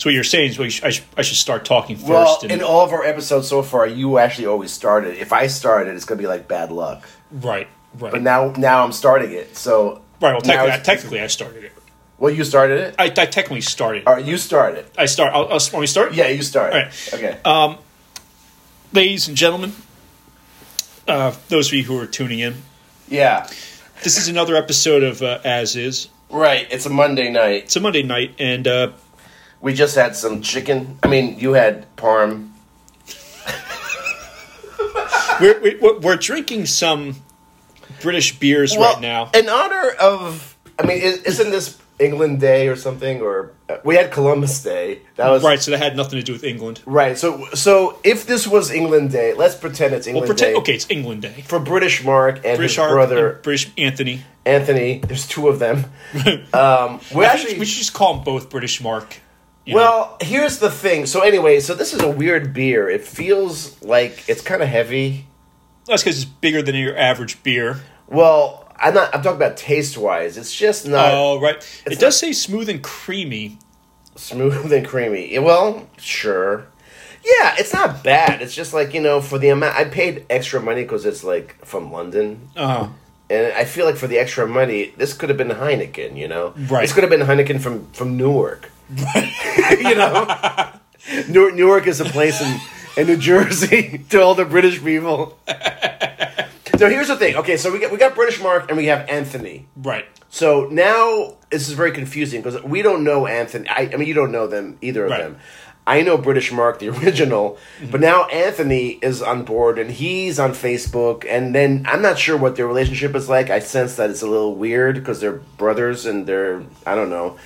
So what you're saying is we sh- I, sh- I should start talking first. Well, and, in all of our episodes so far, you actually always started. If I started, it's gonna be like bad luck. right, right, But now, now I'm starting it. So right. Well, technically, it's- technically, I started it. well, you started it. I, I technically started. All right, you started. I start. I'll, I'll, want me start? Yeah, you start. All right. Okay. Uh, ladies and gentlemen, uh, those of you who are tuning in, yeah. this is another episode of uh, As Is. Right. It's a Monday night. It's a Monday night, and uh, We just had some chicken. I mean, you had parm. we're, we're we're drinking some British beers right now. in honor of, I mean, is, isn't this England Day or something? Or uh, we had Columbus Day. That was Right, so that had nothing to do with England. Right. So, so if this was England Day, let's pretend it's England Well, pretend. Day Okay, it's England Day. for British Mark and British his Art brother and British Anthony. Anthony. There's two of them. Um, we actually we should just call them both British Mark. You know. Well, here's the thing. So anyway, so this is a weird beer. It feels like it's kind of heavy. that's because it's bigger than your average beer. Well, I'm not. I'm talking about taste wise. It's just not Oh, right. It does say smooth and creamy. smooth and creamy. Well, sure. Yeah, it's not bad. It's just like you know, for the amount I paid extra money because it's like from London, Uh, and I feel like for the extra money, this could have been Heineken. You know, Right. This could have been Heineken from from Newark. you know, Newark, Newark is a place in in New Jersey to all the British people. so here's the thing. Okay, so we got we got British Mark and we have Anthony. right. So now this is very confusing because we don't know Anthony. I, I mean, you don't know them either of Right. them. I know British Mark, the original, but mhm. now Anthony is on board and he's on Facebook. And then I'm not sure what their relationship is like. I sense that it's a little weird because they're brothers and they're I don't know.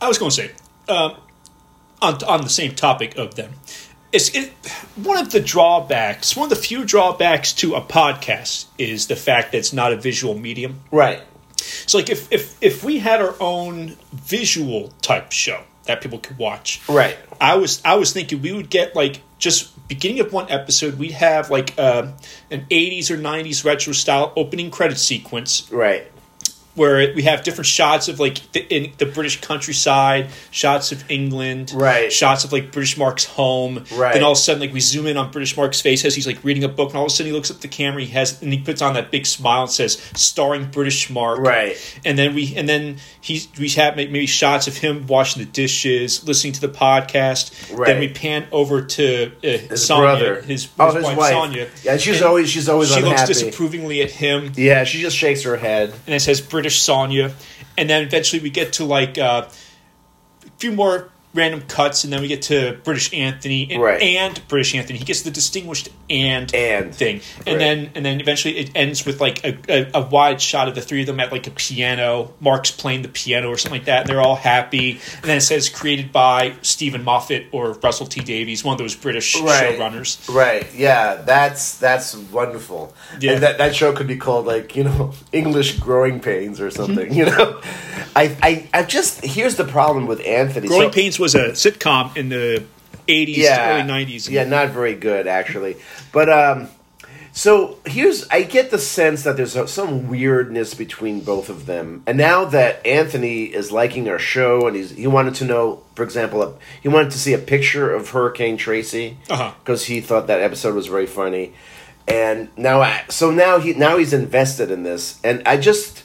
I was going to say, um, on on the same topic of them, it's it, one of the drawbacks. One of the few drawbacks to a podcast is the fact that it's not a visual medium. Right. So, like, if if if we had our own visual type show that people could watch, Right. I was I was thinking we would get like just beginning of one episode, we'd have like uh, an '80s or '90s retro style opening credit sequence Right. Where we have different shots of like the, in the British countryside, shots of England, Right. Shots of like British Mark's home. Right. Then all of a sudden, like we zoom in on British Mark's face as he's like reading a book, and all of a sudden he looks at the camera, he has and he puts on that big smile and says, "Starring British Mark." Right. And then we and then he we have maybe shots of him washing the dishes, listening to the podcast. Right. Then we pan over to uh, His Sonia, brother. his, his, Oh, his wife, wife. Sonia. Yeah, she's And always- she's always she looks disapprovingly at him Yeah, she just shakes her head. and it says British Sonya, and then eventually we get to like uh, a few more random cuts, and then we get to British Anthony and, Right. and British Anthony. He gets the distinguished and And. thing, and Right. then and then eventually it ends with like a, a, a wide shot of the three of them at like a piano. Mark's playing the piano or something like that, and they're all happy. And then it says created by Steven Moffat or Russell T Davies, one of those British Right. showrunners. Right. Yeah, that's that's wonderful. Yeah. And that that show could be called like you know English growing pains or something. Mm-hmm. you know, I I I just here's the problem with Anthony. Growing So- Pains was a sitcom in the eighties, yeah, early nineties. Yeah, not very good actually. But um, so here's I get the sense that there's some weirdness between both of them, and now that Anthony is liking our show, and he's he wanted to know, for example, a, he wanted to see a picture of Hurricane Tracy Uh-huh. because he thought that episode was very funny, and now I, so now he now he's invested in this, and I just.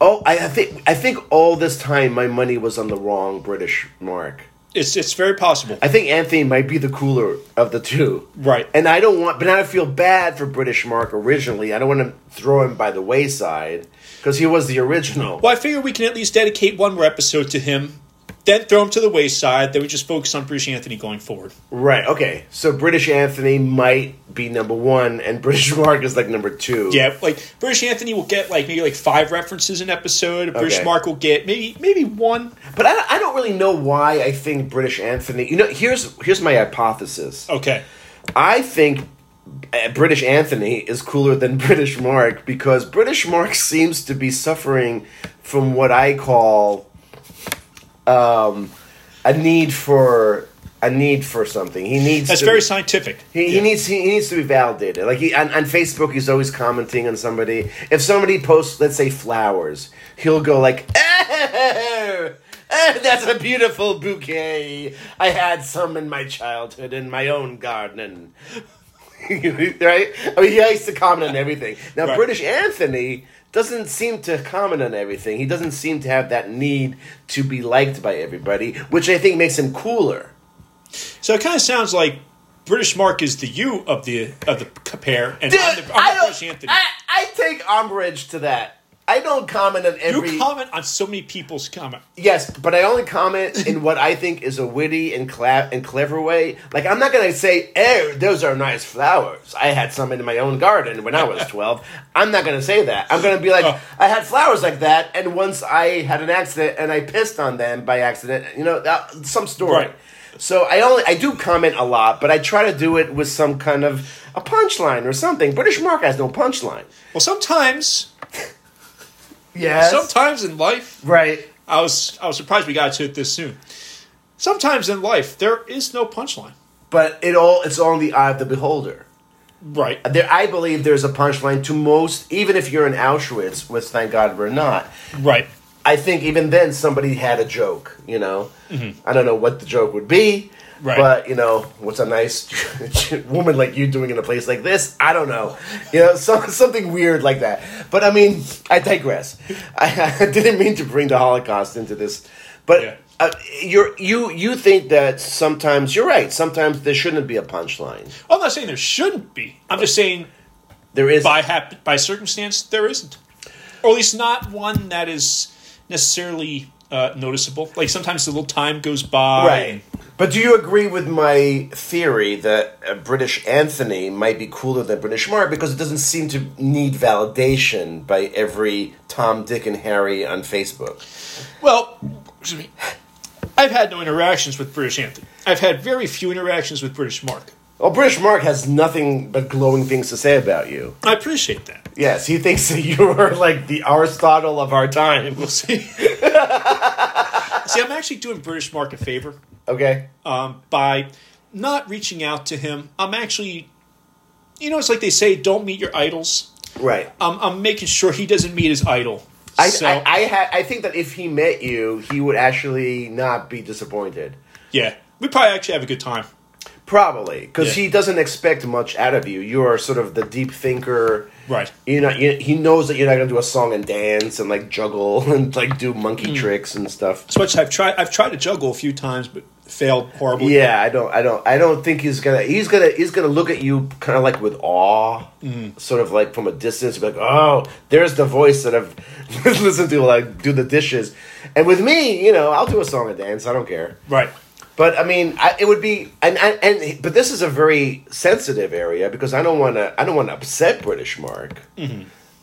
Oh, I, I think I think all this time my money was on the wrong British mark. It's it's very possible. I think Anthony might be the cooler of the two. Right. And I don't want, but now I feel bad for British Mark originally. I don't want to throw him by the wayside because he was the original. Well, I figure we can at least dedicate one more episode to him, then throw him to the wayside. Then we just focus on British Anthony going forward. Right. Okay. So British Anthony might be number one, and British Mark is like number two. Yeah, like British Anthony will get like maybe like five references an episode. British Okay. Mark will get maybe maybe one. But I, I don't really know why I think British Anthony. You know, here's here's my hypothesis. Okay. I think uh, British Anthony is cooler than British Mark because British Mark seems to be suffering from what I call um, a need for a need for something. He needs That's to, very scientific. He, he needs he, he needs to be validated. Like he, on, on Facebook, he's always commenting on somebody. If somebody posts, let's say flowers, he'll go like, "Eh, Eh, that's a beautiful bouquet. I had some in my childhood in my own garden. right? I mean, he likes to comment on everything. Now, Right. British Anthony doesn't seem to comment on everything. He doesn't seem to have that need to be liked by everybody, which I think makes him cooler. So it kind of sounds like British Mark is the you of the of the pair, and Dude, I'm the, I I'm the don't. British Anthony. I, I take umbrage to that. I don't comment on every. you comment on so many people's comment. Yes, but I only comment in what I think is a witty and, cla- and clever way. Like, I'm not going to say, oh, those are nice flowers. I had some in my own garden when I was 12. I'm not going to say that. I'm going to be like, Oh. I had flowers like that, and once I had an accident and I pissed on them by accident. You know, that, some story. Right. So I only I do comment a lot, but I try to do it with some kind of a punchline or something. British Mark has no punchline. Well, sometimes, Yes. sometimes in life, right. I was I was surprised we got to it this soon. Sometimes in life, there is no punchline. But it all it's all in the eye of the beholder. Right. There, I believe there's a punchline to most, even if you're in Auschwitz, which thank God we're not. Right. I think even then somebody had a joke. You know, mm-hmm. I don't know what the joke would be, Right. but you know, what's a nice woman like you doing in a place like this? I don't know. You know, so, something weird like that. But I mean, I digress. I, I didn't mean to bring the Holocaust into this, but. Yeah. Uh, you're you you think that sometimes you're right. Sometimes there shouldn't be a punchline. I'm not saying there shouldn't be. I'm just saying There is by hap- by circumstance there isn't, or at least not one that is necessarily uh, noticeable. Like sometimes a little time goes by. Right. But do you agree with my theory that uh, British Anthony might be cooler than British Mark because it doesn't seem to need validation by every Tom, Dick, and Harry on Facebook? Well, excuse me. I've had no interactions with British Anthony. I've had very few interactions with British Mark. Well, British Mark has nothing but glowing things to say about you. I appreciate that. Yes, he thinks that you're like the Aristotle of our time. We'll see. see, I'm actually doing British Mark a favor Okay. um, by not reaching out to him. I'm actually, you know, it's like they say, don't meet your idols. Right. I'm, I'm making sure he doesn't meet his idol. I so, I I, ha- I think that if he met you, he would actually not be disappointed. yeah, we probably actually have a good time. Probably because Yeah. he doesn't expect much out of you. You are sort of the deep thinker. Right. You know, you, he knows that you're not gonna do a song and dance and like juggle and like do monkey hmm. tricks and stuff. As much I've tried, I've tried to juggle a few times, but failed horribly. Yeah, I don't, I don't, I don't think he's gonna. He's gonna, he's gonna look at you kind of like with awe, hmm. sort of like from a distance. Be like, oh, there's the voice that I've listened to like do the dishes. And with me, you know, I'll do a song and dance. I don't care. Right. But I mean, I, it would be, and, and and but this is a very sensitive area because I don't want to, I don't want to upset British Mark.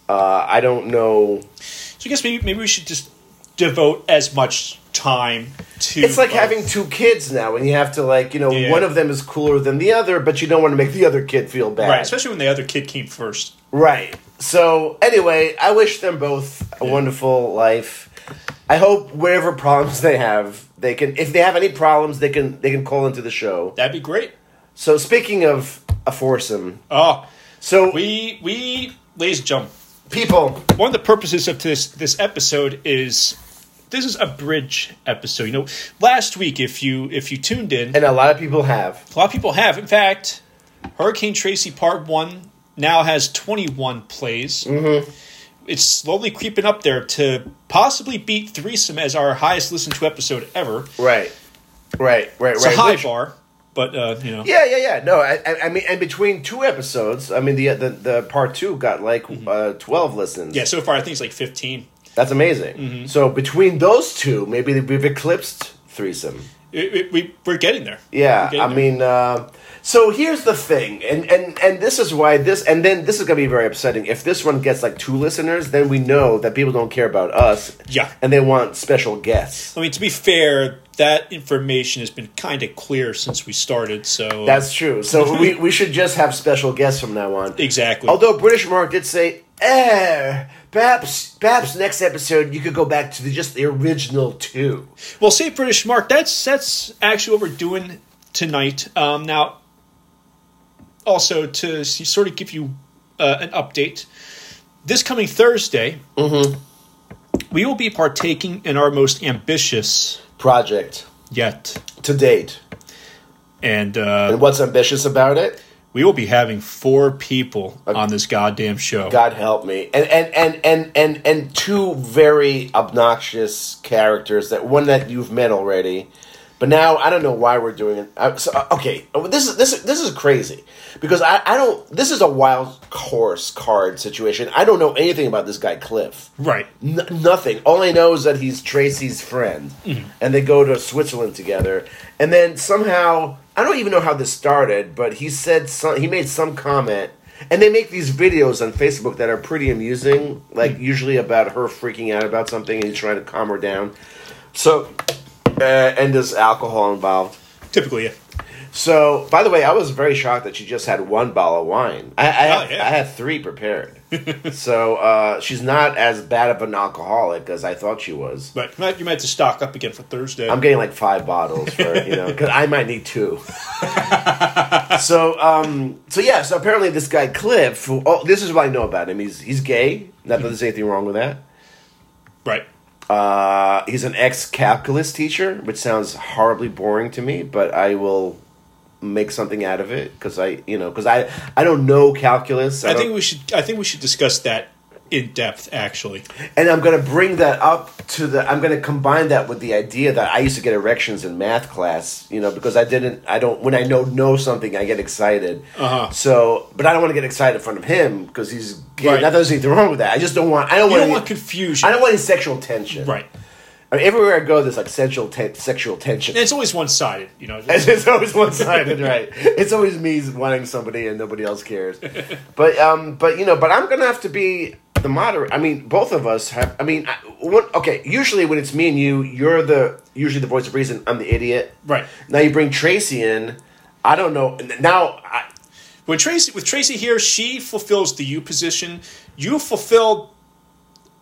Uh, I don't know. So I guess maybe maybe we should just devote as much time to. It's like both. having two kids now, and you have to like, you know, Yeah. one of them is cooler than the other, but you don't want to make the other kid feel bad. right, especially when the other kid came first. Right. So anyway, I wish them both a wonderful life. I hope whatever problems they have, they can. If they have any problems, they can they can call into the show. That'd be great. So speaking of a foursome, Oh, so we we ladies and gentlemen, people, one of the purposes of this this episode is this is a bridge episode. You know, last week if you if you tuned in, and a lot of people have. a lot of people have. In fact, Hurricane Tracy Part One now has twenty one plays. Mm-hmm. It's slowly creeping up there to possibly beat Threesome as our highest listened to episode ever. Right. Right. Right. right. It's a high Which- bar, but uh, you know, Yeah, yeah, yeah. No, I, I- mean, and between two episodes, I mean, the the, the part two got like uh, twelve listens. Mm-hmm. yeah. So far, I think it's like fifteen. that's amazing. Mm-hmm. So between those two, maybe we've eclipsed threesome. It, it, we we're getting there. Yeah, getting I there. mean, uh, so here's the thing, and and and this is why this, and then this is gonna be very upsetting. If this one gets like two listeners, then we know that people don't care about us. Yeah. and they want special guests. I mean, to be fair, that information has been kind of clear since we started. So That's true. So we we should just have special guests from now on. exactly. Although British Mark did say, eh, perhaps perhaps next episode you could go back to the, just the original two. Well, say British Mark. That's that's actually what we're doing tonight. Um, now, also to sort of give you uh, an update, this coming Thursday, we will be partaking in our most ambitious project yet, to date. and uh, And what's ambitious about it? we will be having four people on this goddamn show. God help me. And and and and and and two very obnoxious characters that one that you've met already. But now I don't know why we're doing it. Uh, so, uh, okay, this is this is this is crazy because I, I don't. This is a wild horse card situation. I don't know anything about this guy Cliff. Right. N- nothing. All I know is that he's Tracy's friend, and they go to Switzerland together. And then somehow, I don't even know how this started, but he said some, he made some comment, and they make these videos on Facebook that are pretty amusing, like usually about her freaking out about something and he's trying to calm her down. So, uh, and there's alcohol involved. Typically, yeah. So, by the way, I was very shocked that she just had one bottle of wine. I, I, Oh, had, yeah. I had three prepared. so, uh, she's not as bad of an alcoholic as I thought she was. But you might, you might have to stock up again for Thursday. I'm getting like five bottles for you know because I might need two. so um so yeah so apparently this guy Cliff who, oh this is what I know about him he's he's gay not that there's anything wrong with that right. Uh he's an ex calculus teacher which sounds horribly boring to me but I will make something out of it because I you know because I I don't know calculus I don't- think we should. I think we should discuss that in depth. Actually, And I'm going to bring that up to the. I'm going to combine that with the idea that I used to get erections in math class. You know, because I didn't. I don't. When I know know something, I get excited. Uh-huh. So, but I don't want to get excited in front of him because he's gay. Right. Not that there's anything wrong with that. I just don't want. I don't you want. don't any, want confusion. I don't want any sexual tension. right. I mean, everywhere I go, there's like sexual ten, sexual tension. And it's always one sided. You know. It's, it's always one sided, right? It's always me wanting somebody and nobody else cares. But um, but you know, but I'm gonna have to be the moderator. I mean, both of us have. I mean, I, what, okay. Usually, when it's me and you, you're the usually the voice of reason. I'm the idiot. Right. Now you bring Tracy in. I don't know. Now, I, When Tracy with Tracy here, she fulfills the you position. You fulfilled.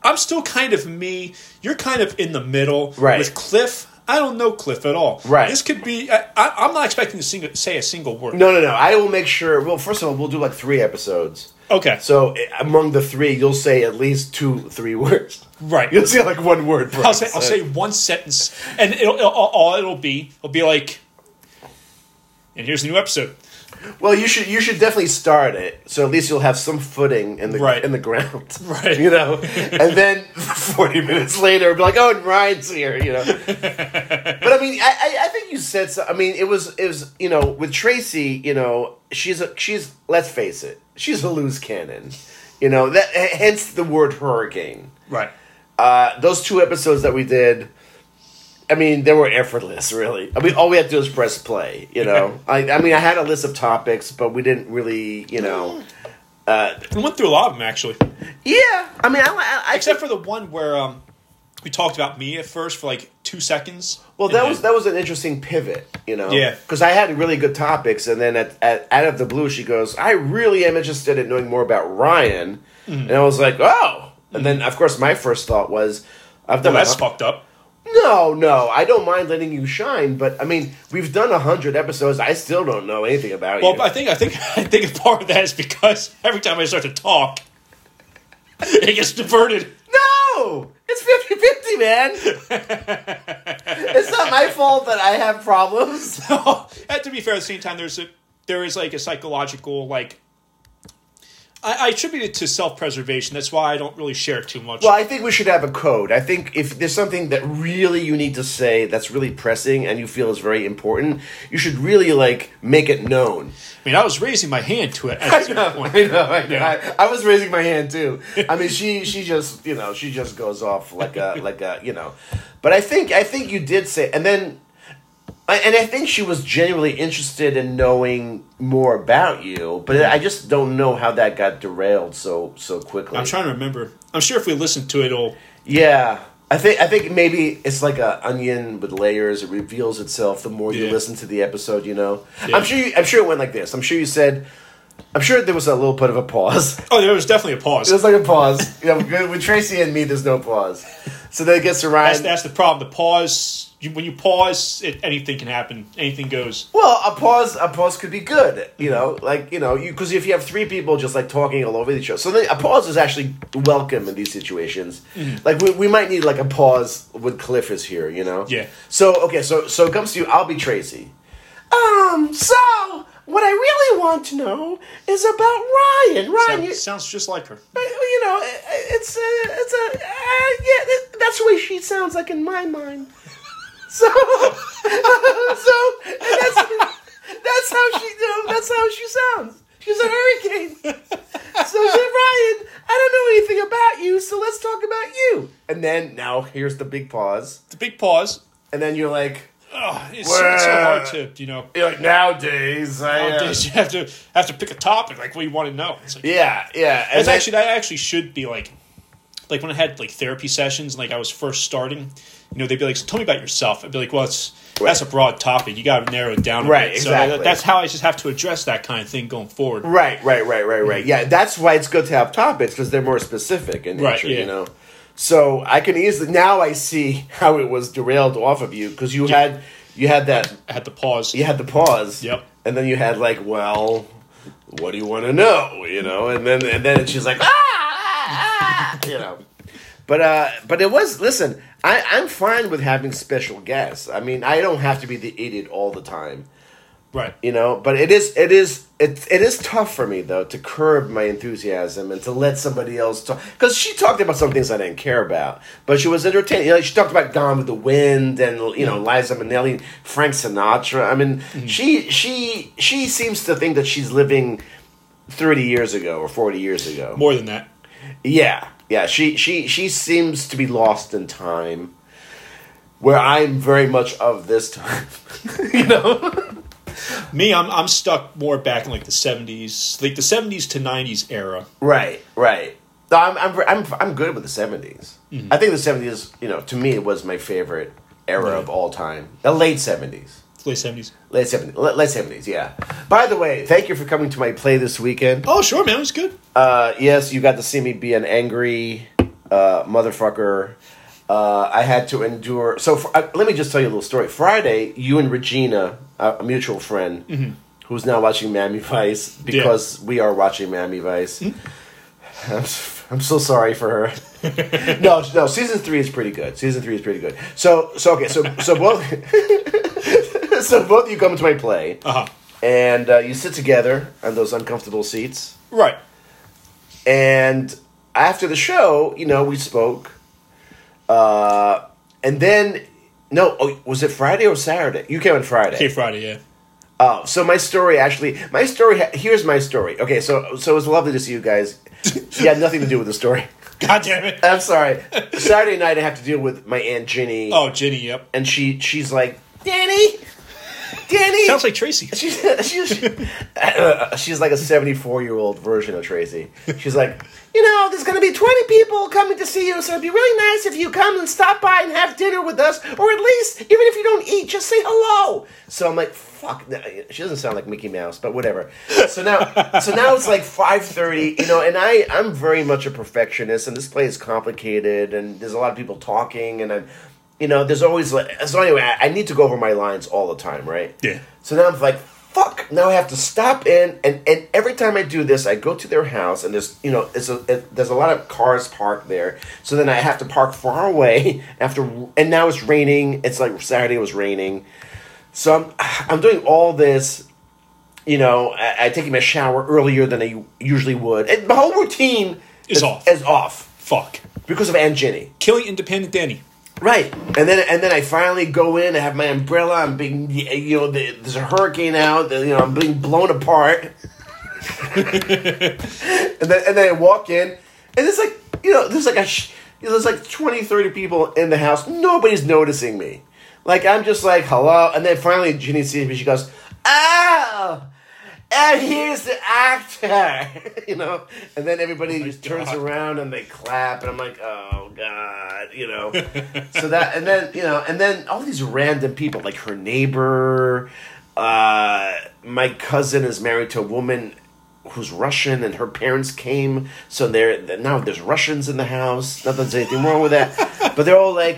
I'm still kind of me. You're kind of in the middle. Right. With Cliff, I don't know Cliff at all. Right. This could be. I, I, I'm not expecting to sing, say a single word. no, no, no. I will make sure. Well, first of all, we'll do like three episodes. Okay. So among the three, you'll say at least two, three words. Right. You'll say like one word. I'll say I'll say one sentence, and it'll, it'll all it'll be it'll be like. And here's a new episode. Well, you should you should definitely start it, so at least you'll have some footing in the Right. in the ground, Right. You know, and then forty minutes later, be like, "Oh, and Ryan's here," you know. but I mean, I, I I think you said so. I mean, it was it was you know with Tracy, you know, she's a she's let's face it, she's a loose cannon, you know that hence the word hurricane. Right. Uh, those two episodes that we did, I mean, they were effortless, really. I mean, all we had to do was press play, you know. I, I mean, I had a list of topics, but we didn't really, you know. Uh, We went through a lot of them actually, yeah, I mean, I, I, I except for the one where um, we talked about me at first for like two seconds. well, that was that was an interesting pivot, you know. Yeah. because I had really good topics, and then at, at out of the blue, she goes, "I really am interested in knowing more about Ryan," Mm-hmm. and I was like, "Oh." And then, of course, my first thought was, "I've done Well, that's fucked up. No, no, I don't mind letting you shine, but I mean, we've done a hundred episodes. I still don't know anything about Well, you. Well, I think I think I think part of that is because every time I start to talk, it gets diverted. no, it's 50-50, man. it's not my fault that I have problems. no, and to be fair, at the same time, there's a there is like a psychological like. I, I attribute it to self preservation. That's why I don't really share it too much. Well, I think we should have a code. I think if there's something that really you need to say that's really pressing and you feel is very important, you should really like make it known. I mean, I was raising my hand to it at I know, point. I know, I know. Yeah. I, I was raising my hand too. I mean, she she just you know she just goes off like a like a you know, but I think I think you did say, and then, and I think she was genuinely interested in knowing more about you, but I just don't know how that got derailed so so quickly. I'm trying to remember. I'm sure if we listen to it, it'll. Yeah. I think I think maybe it's like a onion with layers. It reveals itself the more you listen to the episode. You know, Yeah. I'm sure. You, I'm sure it went like this. I'm sure you said, I'm sure there was a little bit of a pause. Oh, there was definitely a pause. It was like a pause. You know, with Tracy and me, there's no pause. So then it gets to Ryan. That's, that's the problem. The pause. You, when you pause, it, anything can happen. Anything goes. Well, a pause, a pause could be good, you know, like you know, because if you have three people just like talking all over each other, so then a pause is actually welcome in these situations. Mm-hmm. Like we, we might need like a pause when Cliff is here, you know. Yeah. So okay, so so it comes to you. I'll be Tracy. Um. So what I really want to know is about Ryan. Ryan, Sound- you, sounds just like her. you know, it- it's a, it's a, uh, yeah, that- that's the way she sounds like in my mind. So, so, and that's, that's how she, you know, that's how she sounds. She's a hurricane. So she said, Ryan, I don't know anything about you, so let's talk about you. And then, now, here's the big pause. The big pause. And then you're like, Oh, it's, so- so hard to you know. like nowadays, I, uh, Nowadays, you have to have to pick a topic like what you want to know. It's like, yeah, yeah. And actually that actually should be like like when I had like therapy sessions and like I was first starting, you know, they'd be like, so "Tell me about yourself." I'd be like, "Well, it's that's a broad topic. You got to narrow it down." Right, exactly. So that's how I just have to address that kind of thing going forward. Right, right, right, right, right. Yeah, that's why it's good to have topics because they're more specific in Right, yeah. you know. So I can easily now I see how it was derailed off of you because you had you had that I had to pause. you had the pause. Yep. And then you had like, well, what do you want to know? You know, and then and then she's like, ah, ah, ah," you know. But uh, but it was listen. I I'm fine with having special guests. I mean, I don't have to be the idiot all the time Right. you know but it is it is it, it is tough for me though to curb my enthusiasm and to let somebody else talk because she talked about some things i didn't care about but she was entertaining you know, she talked about gone with the wind and you know liza minnelli frank sinatra i mean mm-hmm. she she she seems to think that she's living 30 years ago or 40 years ago More than that. yeah, yeah. She she she seems to be lost in time, where I'm very much of this time. you know. Me, I'm I'm stuck more back in like the '70s, like the '70s to '90s era. Right, right. No, I'm I'm I'm I'm good with the 70s. Mm-hmm. I think the 70s, you know, to me it was my favorite era Yeah. of all time. The late 70s. Late '70s. Late 70s. Late 70s, yeah. By the way, thank you for coming to my play this weekend. Oh, sure, man, it was good. Uh, yes, you got to see me be an angry uh, motherfucker. Uh, I had to endure. So fr- uh, let me just tell you a little story. Friday, you and Regina, uh, a mutual friend, Mm-hmm. who's now watching Miami Vice because we are watching Miami Vice. Mm-hmm. I'm, I'm so sorry for her. no, no. Season three is pretty good. Season three is pretty good. So, so okay. So, so both, so both you come to my play, Uh huh. and uh, you sit together on those uncomfortable seats. Right. And after the show, you know, we spoke. Uh, and then, no, oh, was it Friday or Saturday? You came on Friday. Okay, Friday. Yeah. Oh, so my story actually, my story. ha- Here's my story. Okay, so so it was lovely to see you guys. You had nothing to do with the story. God damn it. I'm sorry. Saturday night, I have to deal with my aunt Ginny, Oh, Ginny. Yep. and she she's like, Danny, Danny. Sounds like Tracy. She's she's uh, she's like a seventy four year old version of Tracy. She's like, you know, there's going to be twenty people coming to see you, so it'd be really nice if you come and stop by and have dinner with us, or at least even if you don't eat, just say hello. So I'm like, fuck. She doesn't sound like Mickey Mouse, but whatever. So now, so now it's like five thirty, you know, and I I'm very much a perfectionist, and this play is complicated, and there's a lot of people talking, and I'm. You know, there's always like so. Anyway, I, I need to go over my lines all the time, right? Yeah. So now I'm like, fuck. Now I have to stop in, and, and every time I do this, I go to their house, and there's you know, it's a it, there's a lot of cars parked there. So then I have to park far away after, and now it's raining. It's like Saturday it was raining, so I'm I'm doing all this. You know, I, I taking my shower earlier than I usually would, and my whole routine Is off. Is off Fuck. because of Aunt Ginny. Killing Independent Danny. Right, and then and then I finally go in. I have my umbrella. I'm being, you know, the, there's a hurricane out. You know, I'm being blown apart. and then and then I walk in, and it's like, you know, there's like a, sh- you know, there's like 20, 30 people in the house. Nobody's noticing me. Like I'm just like hello, and then finally Ginny sees me. She goes, "Oh, and here's the actor," you know. And then everybody just turns God. around and they clap, and I'm like, "Oh God," you know. so that, and then you know, and then all these random people, like her neighbor. Uh, my cousin is married to a woman who's Russian, and her parents came, so there now there's Russians in the house. Not that there's anything wrong with that, but they're all like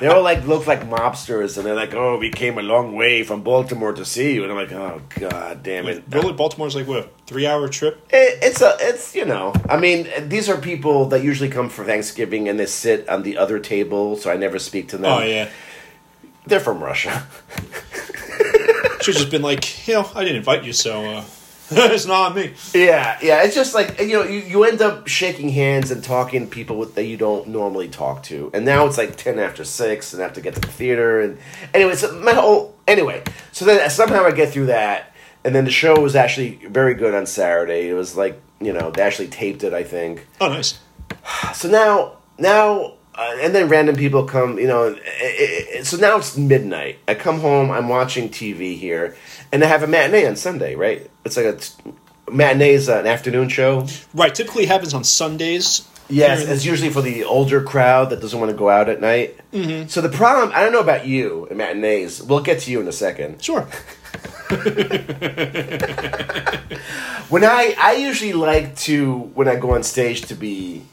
they're all like look like mobsters, and they're like, oh, we came a long way from Baltimore to see you, and I'm like, oh god damn it. Really, Baltimore's like what a three-hour trip. It, it's a, it's you know, I mean, these are people that usually come for Thanksgiving and they sit on the other table, so I never speak to them. Oh yeah, They're from Russia. should just been like, you know, I didn't invite you, so uh, it's not me. yeah, yeah. It's just like you know, you, you end up shaking hands and talking to people with, that you don't normally talk to, and now it's like ten after six, and I have to get to the theater, and anyway, so my whole anyway. So then somehow I get through that, and then the show was actually very good on Saturday. It was like you know they actually taped it, I think. Oh, nice. so now now uh, and then random people come you know it, it, so now it's midnight i come home i'm watching tv here and i have a matinee on sunday right it's like a t- matinee is an afternoon show Right, typically happens on Sundays. yes it's usually for the older crowd that doesn't want to go out at night mm-hmm. so the problem i don't know about you and matinees we'll get to you in a second Sure. when I I usually like to when I go on stage to be,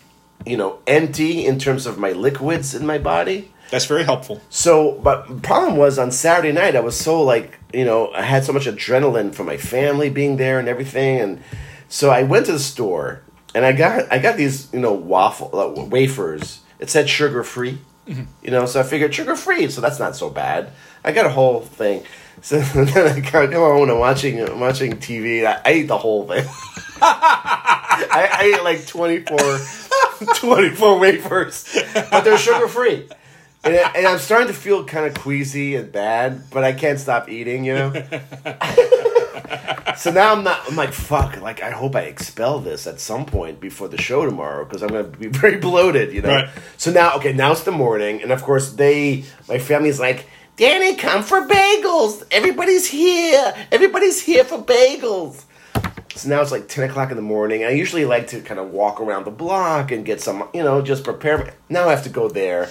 you know, empty in terms of my liquids in my body. That's very helpful. So, but problem was on Saturday night I was so like you know I had so much adrenaline from my family being there and everything, and so I went to the store and I got I got these you know waffle uh, wafers. It said sugar free, you know, so I figured sugar free, so that's not so bad. I got a whole thing. So then I come home and I'm watching I'm watching TV. I, I ate the whole thing. I, I ate like 24, 24 wafers, but they're sugar free. And, I- and I'm starting to feel kind of queasy and bad, but I can't stop eating, you know? so now I'm not, I'm like, fuck, like, I hope I expel this at some point before the show tomorrow because I'm going to be very bloated, you know? Right. So now, okay, now it's the morning, and of course, they, my family's like, Danny, come for bagels. Everybody's here. Everybody's here for bagels. So now it's like 10 o'clock in the morning. I usually like to kind of walk around the block and get some, you know, just prepare. Now I have to go there.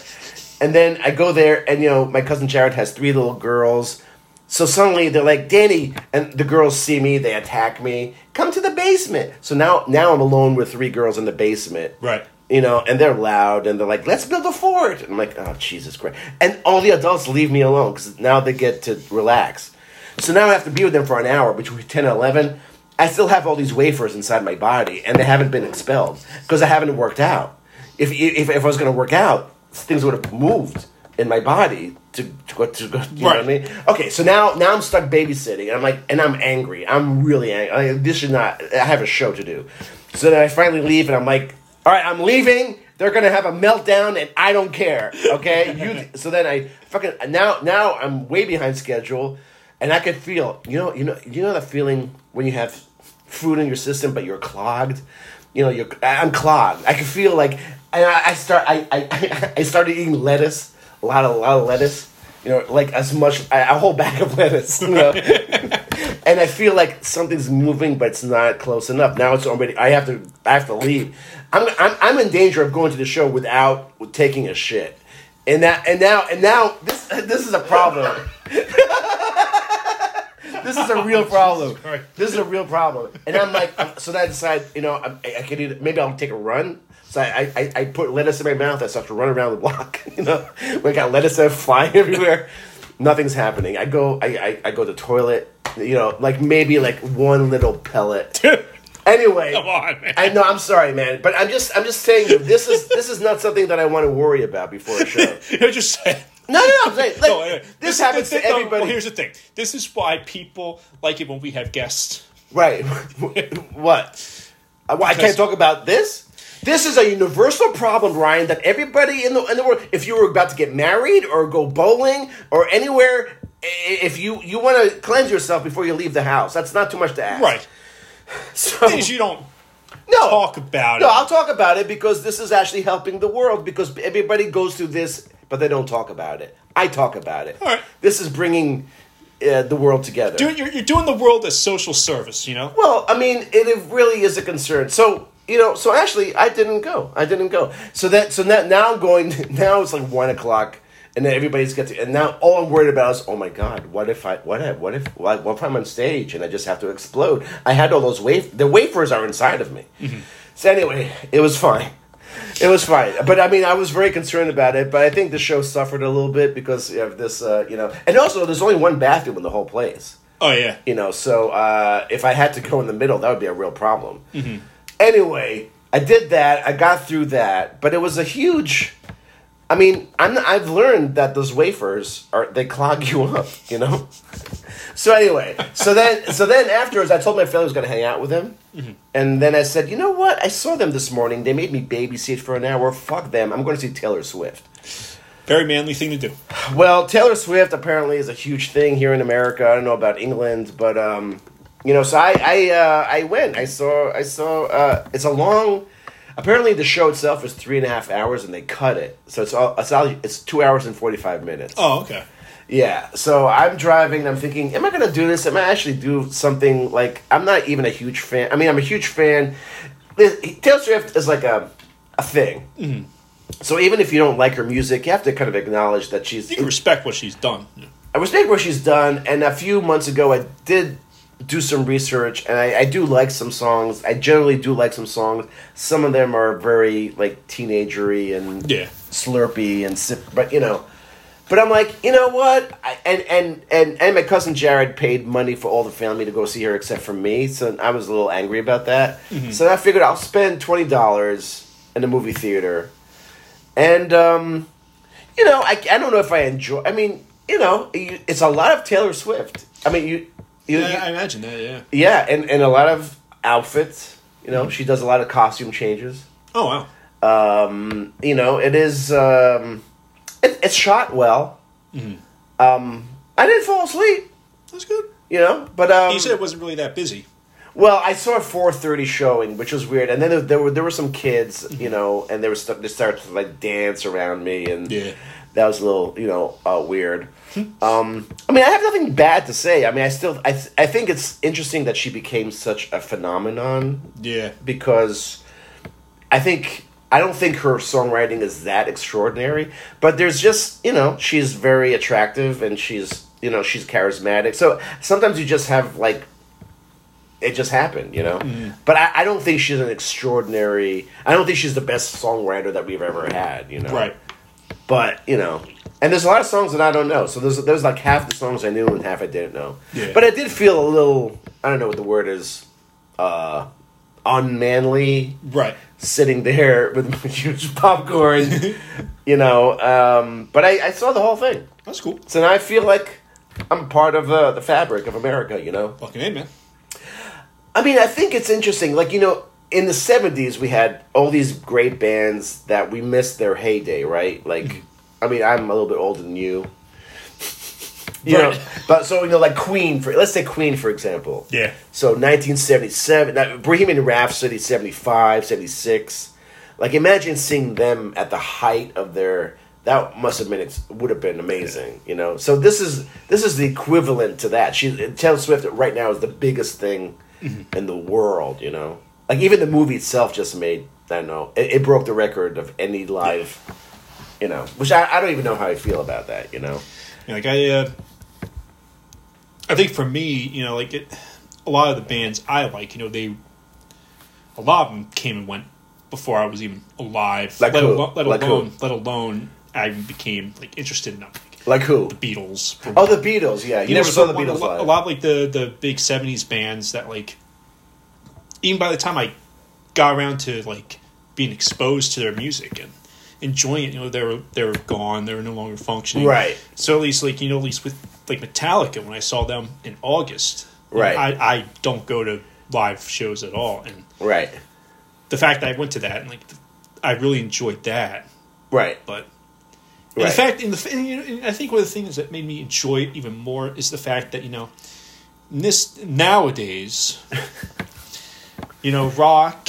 And then I go there, and, you know, my cousin Jared has three little girls. So suddenly they're like, Danny, and the girls see me, they attack me. Come to the basement. So now, now I'm alone with three girls in the basement Right. you know, and they're loud and they're like, "Let's build a fort." And I'm like, "Oh, Jesus Christ!" And all the adults leave me alone because now they get to relax. So now I have to be with them for an hour between ten and eleven. I still have all these wafers inside my body, and they haven't been expelled because I haven't worked out. If if, if I was going to work out, things would have moved in my body to to go to go. You know what I mean? Okay, so now now I'm stuck babysitting. And I'm like, and I'm angry. I'm really angry. I, this should not. I have a show to do. So then I finally leave, and I'm like, all right, I'm leaving. They're gonna have a meltdown, and I don't care. Okay, you. So then I fucking now now I'm way behind schedule, and I could feel you know you know you know that feeling when you have food in your system but you're clogged. You know you're I'm clogged. I can feel like and I, I start I, I I started eating lettuce a lot of a lot of lettuce. You know, like as much a a whole bag of lettuce. You know, and I feel like something's moving, but it's not close enough. Now it's already. I have to. I have to leave. I'm. I'm. I'm in danger of going to the show without taking a shit. And that. And now. And now. This. This is a problem. this is a real oh, problem. This is a real problem. And I'm like. So then I decide. You know. I, I could either. Maybe I'll take a run. So I, I, I put lettuce in my mouth. I start to run around the block. You know, we got lettuce flying everywhere. Nothing's happening. I go. I, I, I go to the toilet. You know, like maybe like one little pellet. Anyway, Come on, man. I know. I'm sorry, man, but I'm just I'm just saying you, this is this is not something that I want to worry about before a show. You know, just say. No, no, no. I'm saying like, No, wait, wait. this happens the to thing- no, everybody. well, here's the thing. This is why people like it when we have guests. Right. what? Uh, I can't talk about this. This is a universal problem, Ryan, that everybody in the in the world, if you were about to get married or go bowling or anywhere, if you you want to cleanse yourself before you leave the house, that's not too much to ask. Right. So Things you don't no, talk about No, it. I'll talk about it because this is actually helping the world because everybody goes through this, but they don't talk about it. I talk about it. All right. This is bringing uh, the world together. Do- you're, you're doing the world a social service, you know? Well, I mean, it, it really is a concern. So you know, so actually, I didn't go. I didn't go. So that so that now I'm going. Now it's like one o'clock and then everybody's got to, and now all I'm worried about is, oh my god, what if I, what if, what if, what, what if I'm on stage and I just have to explode? I had all those waf- the wafers are inside of me. So anyway, it was fine. It was fine, but I mean, I was very concerned about it. But I think the show suffered a little bit because of this, uh, you know, and also there's only one bathroom in the whole place Oh yeah. you know so uh, if i had to go in the middle that would be a real problem anyway i did that i got through that but it was a huge i mean I'm, i've learned that those wafers are they clog you up you know? So anyway so then so then afterwards i told my family i was going to hang out with him and then i said you know what? I saw them this morning. They made me babysit for an hour. Fuck them. I'm going to see taylor swift. Very manly thing to do. well, Taylor Swift apparently is a huge thing here in America. I don't know about England, but um, you know, so I I uh, I went. I saw I saw. Uh, it's a long. Apparently, the show itself is three and a half hours, and they cut it, so it's all it's all, it's two hours and forty five minutes. Oh okay. Yeah, so I'm driving and I'm thinking, am I going to do this? Am I actually do something like I'm not even a huge fan. I mean, I'm a huge fan. Taylor Swift is like a a thing. Mm-hmm. So even if you don't like her music, you have to kind of acknowledge that she's. You can respect what she's done. I respect what she's done, and a few months ago, I did do some research, and I, I do like some songs. I generally do like some songs. Some of them are very like teenagery and Yeah. slurpy and sip, but you know. But I'm like, you know what? I, and and and and my cousin Jared paid money for all the family to go see her except for me, so I was a little angry about that. So I figured I'll spend twenty dollars in the movie theater, and um, you know, I I don't know if I enjoy. I mean, you know, it's a lot of Taylor Swift. I mean, you, you, Yeah, you I imagine that. Yeah. yeah, and and a lot of outfits. You know, she does a lot of costume changes. Oh wow. Um, you know, it is. Um, it, it's shot well. Um, I didn't fall asleep. That's good. You know, but um, You said it wasn't really that busy. well, I saw a four thirty showing, which was weird, and then there, there were there were some kids, you know, and they were st- they started to like dance around me, and Yeah. That was a little, you know, uh, weird. um, I mean, I have nothing bad to say. I mean, I still, I, th- I think it's interesting that she became such a phenomenon Yeah. because I think I don't think her songwriting is that extraordinary, but there's just you know she's very attractive and she's you know she's charismatic. So sometimes you just have like it just happened, you know. But I, I don't think she's an extraordinary. I don't think she's the best songwriter that we've ever had, you know. Right. But you know, and there's a lot of songs that I don't know. So there's there's like half the songs I knew and half I didn't know. Yeah. But I did feel a little. I don't know what the word is. Uh, unmanly Right. sitting there with my huge popcorn, you know. Um, but I, I saw the whole thing, That's cool. so now I feel like I'm a part of uh, the fabric of America, you know. Fucking A, man. I mean, I think it's interesting. Like you know, in the '70s, we had all these great bands that we missed their heyday, right? Like, mm-hmm. I mean, I'm a little bit older than you. You Right. know, but so you know, like Queen for let's say Queen for example. Yeah. So 1977, now, Bohemian Rhapsody 75, 76. Like imagine seeing them at the height of their that must have been it would have been amazing, you know. So this is this is the equivalent to that. She Taylor Swift right now is the biggest thing mm-hmm. in the world, you know. Like even the movie itself just made I don't know it, it broke the record of any live, you know. Which I, I don't even know how I feel about that, you know. Yeah, like I, uh, I think for me, you know, like it, a lot of the bands I like, you know, they, a lot of them came and went before I was even alive. Like let, who? alone, let Like who? alone, let alone, I became like interested in them. Like, who? The Beatles. Oh, the Beatles. Yeah, you, you never know, saw the so a Beatles lot, live. a lot of like the the big '70s bands that like, even by the time I got around to like being exposed to their music and enjoying it, you know, they were they were gone, they were no longer functioning. Right. So at least like you know, at least with like Metallica, when I saw them in August, Right. I I don't go to live shows at all, and Right. the fact that I went to that and like I really enjoyed that, Right. but in fact, in the and, you know, and I think one of the things that made me enjoy it even more is the fact that you know, in this nowadays, you know, rock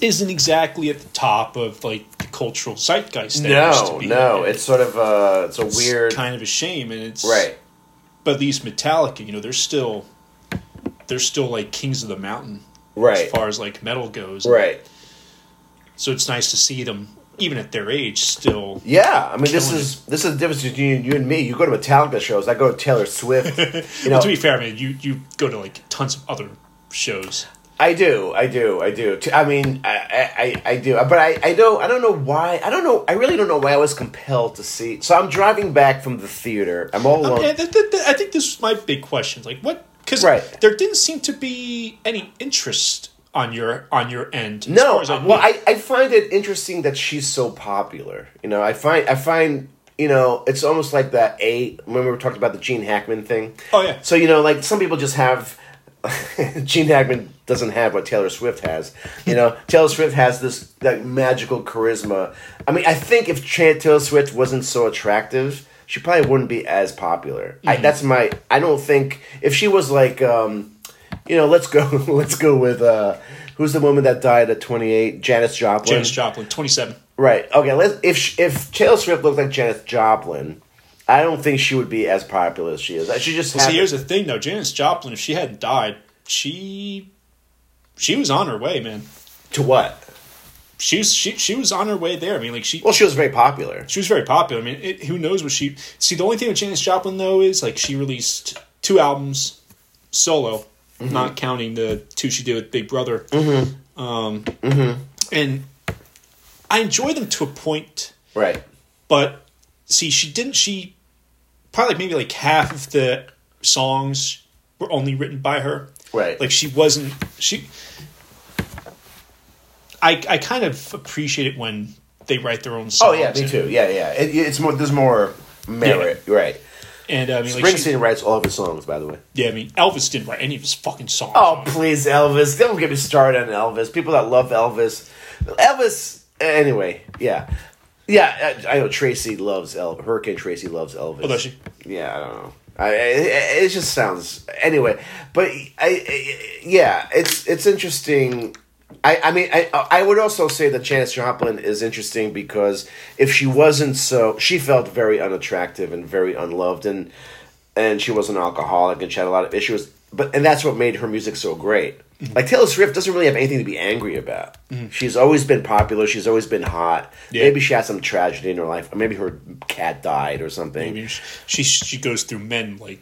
isn't exactly at the top of like the cultural zeitgeist. That No, be. no, it's sort of uh, it's a It's weird, kind of a shame, and it's right? But at least Metallica, you know, they're still they're still like kings of the mountain Right, as far as like metal goes. right, So it's nice to see them even at their age, still. Yeah, I mean, this is this is the difference between you and me. You go to Metallica shows. I go to Taylor Swift. You know, But to be fair, I mean, you you go to like tons of other shows. I do, I do, I do. I mean, I, I, I- I do, but I, I don't, I don't know why. I don't know. I really don't know why I was compelled to see. So I'm driving back from the theater. I'm all alone. Yeah, th- th- th- I think this is my big question. Like, what? Because Right. there didn't seem to be any interest on your on your end. as No, far as I well. I, I find it interesting that she's so popular. You know, I find I find you know it's almost like that. A when we were talking about the Gene Hackman thing. Oh, yeah. So you know, like some people just have. Gene Hackman doesn't have what Taylor Swift has. You know, Taylor Swift has this that magical charisma. I mean, I think if Taylor Swift wasn't so attractive, she probably wouldn't be as popular. I, that's my. I don't think if she was like, um, you know, let's go, let's go with uh, who's the woman that died at twenty eight, Janis Joplin. Janis Joplin, twenty seven. Right. Okay. Let's. If if Taylor Swift looked like Janis Joplin, I don't think she would be as popular as she is. She just. See, here's the thing, though. Janis Joplin, if she hadn't died, she she was on her way, man. to what? She was she she was on her way there. I mean, like she Well, she was very popular. she was very popular. I mean, it, who knows what she? See, the only thing with Janis Joplin though is like she released two albums solo, mm-hmm. not counting the two she did with Big Brother. Mm-hmm. Um, mm-hmm. and I enjoy them to a point, Right. but see, she didn't. She probably like maybe like half of the songs were only written by her. Right. Like she wasn't she. I I kind of appreciate it when they write their own songs. Oh yeah, me too. Yeah, yeah. It, it's more. There's more merit. Right. And uh, I mean, Springsteen she, writes all of his songs, by the way. yeah, I mean, Elvis didn't write any of his fucking songs. Oh please, Elvis! Don't get me started on Elvis. People that love Elvis, Elvis. Anyway, yeah, yeah. I, I know Tracy loves Elvis. Hurricane Tracy loves Elvis. Oh, does she? Yeah, I don't know. I, I, it just sounds anyway, but I, I yeah, it's it's interesting. I, I mean, I I would also say that Janis Joplin is interesting because if she wasn't so, she felt very unattractive and very unloved, and and she was an alcoholic and she had a lot of issues. But and that's what made her music so great. Like Taylor Swift doesn't really have anything to be angry about. She's always been popular. She's always been hot. Yeah. Maybe she had some tragedy in her life. Or maybe her cat died or something. Mean, she she goes through men like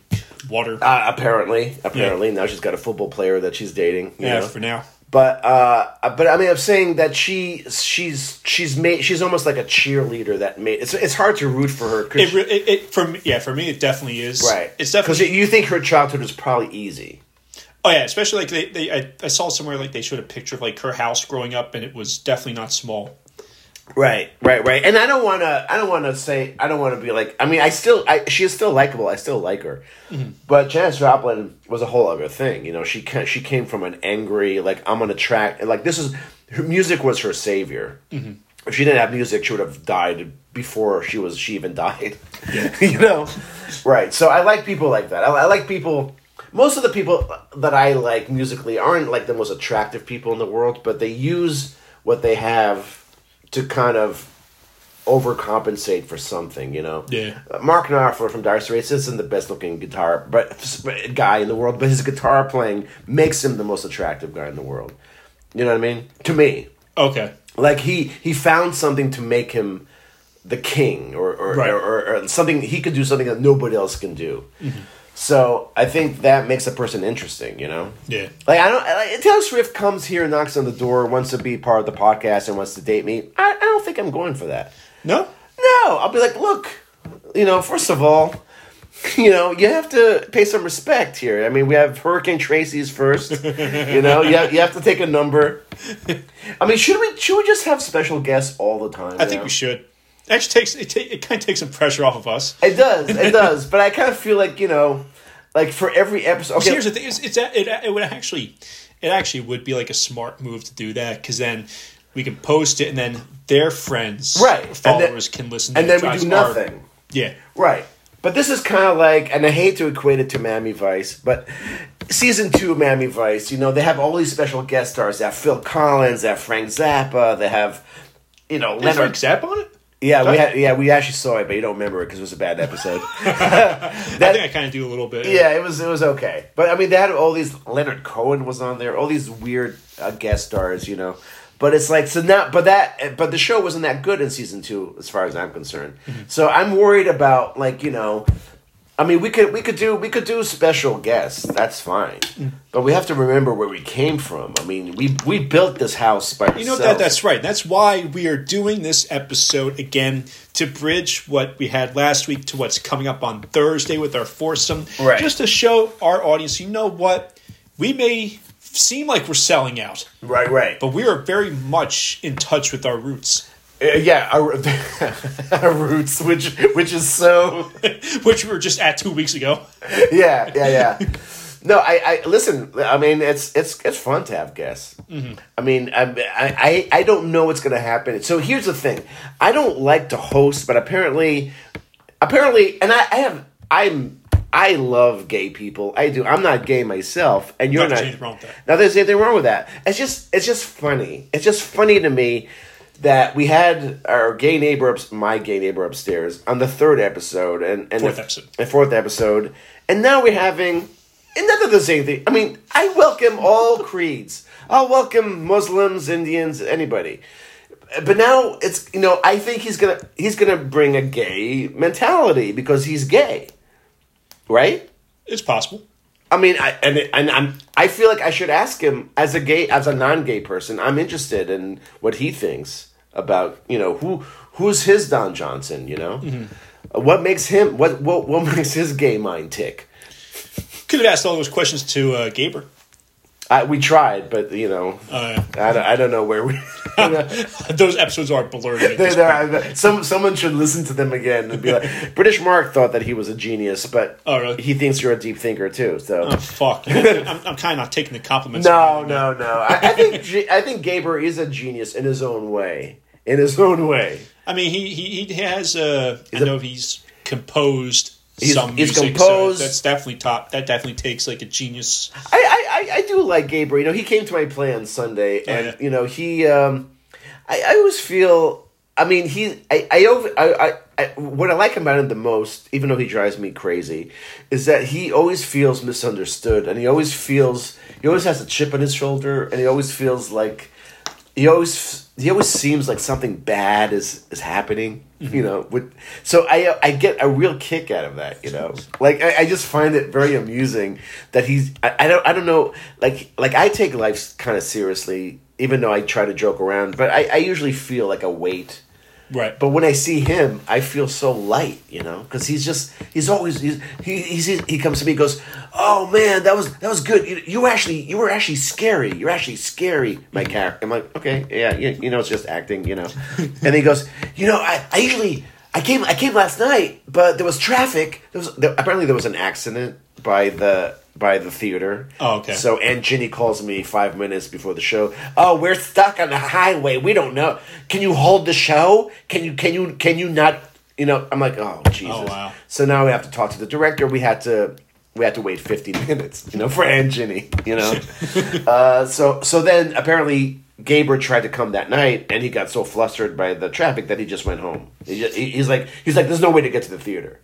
water. Uh, apparently, apparently now she's got a football player that she's dating. you yeah, know? for now. But uh, but I mean, I'm saying that she she's she's made she's almost like a cheerleader that made it's it's hard to root for her. 'cause It, it, it for me, yeah, for me, it definitely is. right, It's definitely because you think her childhood was probably easy. Oh yeah, especially like they, they I, I saw somewhere like they showed a picture of like her house growing up, and it was definitely not small. Right, right, right. And I don't want to. I don't want to say. I don't want to be like. I mean, I still. I, she is still likable. I still like her. Mm-hmm. But Janis Joplin was a whole other thing. You know, she she came from an angry like I'm gonna track. Like this is her music was her savior. Mm-hmm. If she didn't have music, she would have died before she was she even died. you know, right? So I like people like that. I, I like people. Most of the people that I like musically aren't like the most attractive people in the world, but they use what they have to kind of overcompensate for something, you know. Yeah. Mark Knopfler from Dire Straits isn't the best looking guitar but guy in the world, but his guitar playing makes him the most attractive guy in the world. You know what I mean? To me, Okay. like he he found something to make him the king, or or, Right. or, or, or something he could do something that nobody else can do. Mm-hmm. So I think that makes a person interesting, you know. Yeah. Like I don't. Like, Taylor Swift comes here, knocks on the door, wants to be part of the podcast, and wants to date me. I, I don't think I'm going for that. No. No, I'll be like, look, you know, first of all, you know, you have to pay some respect here. I mean, we have Hurricane Tracy's first. you know, you have, you have to take a number. I mean, should we should we just have special guests all the time? I think we should. Actually, takes it, ta- it kind of takes some pressure off of us. It does, it does. But I kind of feel like you know, like for every episode. Okay, here's the thing: it's, it's it, it would actually, it actually would be like a smart move to do that because then we can post it and then their friends, Right. And then- followers can listen. to and then we do our- nothing. yeah, Right. But this is kind of like, and I hate to equate it to Miami Vice, but season two of Miami Vice, you know, they have all these special guest stars. They have Phil Collins, they have Frank Zappa, they have, you know, Is Leonard. Frank Zapp on it? Yeah, we had, yeah, we actually saw it, but you don't remember it because it was a bad episode. I think I kind of do a little bit. yeah, it was it was okay, but I mean, they had all these. Leonard Cohen was on there, all these weird uh, guest stars, you know. But it's like so now, but that, but the show wasn't that good in season two, as far as I'm concerned. So I'm worried about like you know, I mean, we could we could do we could do special guests. That's fine, mm. but we have to remember where we came from. I mean, we we built this house by You know that that's right. That's why we are doing this episode again to bridge what we had last week to what's coming up on Thursday with our foursome. Right. Just to show our audience, you know what? We may seem like we're selling out, right, right. but we are very much in touch with our roots, Uh, yeah, our, our roots, which which is so which we were just at two weeks ago. yeah, yeah, yeah. No, I, I listen. I mean, it's it's it's fun to have guests. I mean, I, I I don't know what's going to happen. So here's the thing: I don't like to host, but apparently, apparently, and I, I have I'm I love gay people. I do. I'm not gay myself, and you're Not not. wrong with that. Now, there's anything wrong with that. It's just it's just funny. It's just funny to me that we had our gay neighbor, ups, my gay neighbor upstairs, on the third episode, and and Fourth the, episode. the fourth episode, and now we're having. another of the same thing. I mean, I welcome all creeds. I'll welcome Muslims, Indians, anybody. But now it's you know I think he's gonna he's gonna bring a gay mentality because he's gay, right? It's possible. I mean, I and and I'm I feel like I should ask him as a gay as a non-gay person. I'm interested in what he thinks about you know who who's his Don Johnson. You know, what makes him what what what makes his gay mind tick. Could have asked all those questions to uh, Gaber. I, we tried, but you know, Uh, I, don't, I don't know where we. those episodes are blurred. They're- some someone should listen to them again and be like, British Mark thought that he was a genius, but Oh, really? he thinks you're a deep thinker too. So Oh, fuck. I'm, I'm kind of not taking the compliments. No, no, no. I, I think I think Gaber is a genius in his own way. In his own way, I mean, he he, he has. Uh, I He's a- know he's composed He's- some he's music. composed- So that's definitely top. That definitely takes like a genius. I, I, I, do like Gabriel. You know, he came to my play on Sunday, and yeah. you know, he. Um, I, I always feel. I mean, he. I, I, over, I, I, I. What I like about him the most, even though he drives me crazy, is that he always feels misunderstood, and he always feels. He always has a chip on his shoulder, and he always feels like. He always. He always seems like something bad is is happening. You mm-hmm. know, with so I I get a real kick out of that. You know, like I, I just find it very amusing that he's. I, I don't. I don't know. Like like I take life kind of seriously, even though I try to joke around. But I, I usually feel like a weight. Right. But when I see him, I feel so light, you know, because he's just he's always he's, he he's, he comes to me and goes, "Oh man, that was that was good. You, you were actually you were actually scary. You're actually scary, my character." I'm like, "Okay, yeah, you, you know, it's just acting, you know." and he goes, "You know, I, I usually I came I came last night, but there was traffic. There was there, apparently there was an accident by the by the theater. Oh, okay. So Aunt Ginny calls me five minutes before the show. Oh, we're stuck on the highway. We don't know. Can you hold the show? Can you can you can you not? You know, I'm like, oh Jesus. Oh, wow. So now we have to talk to the director. We had to we had to wait 15 minutes. You know, for Aunt Ginny. You know. uh, so so then apparently. Gaber tried to come that night, and he got so flustered by the traffic that he just went home. He just, he- he's like, he's like, there's no way to get to the theater.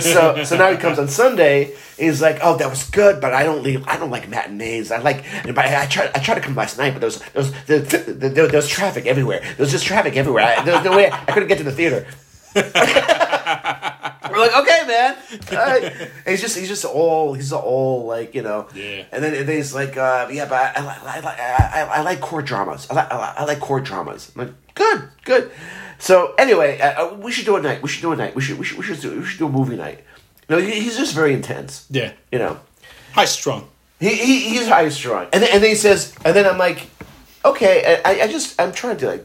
So so now he comes on Sunday. He's like, "Oh, that was good, but I don't leave. I don't like matinees. I like. But I, I tried. I tried to come last night, but there was there was, there, there, there, there was traffic everywhere. There was just traffic everywhere. I, there was no way I couldn't get to the theater." We're like, okay, man. Right. He's just he's just all he's all like you know. Yeah. And then, and then he's like, uh, yeah, but I, I, like- I, like- I, I, I like court dramas. I like I, like- I like court dramas. I'm like, good, good. So anyway, uh, uh, we should do a night. We should do a night. We should we should we should do, we should do a movie night. No, he, he's just very intense. Yeah. You know. High strung. He, he he's high strung, and then, and then he says, and then I'm like, okay, I, I just I'm trying to like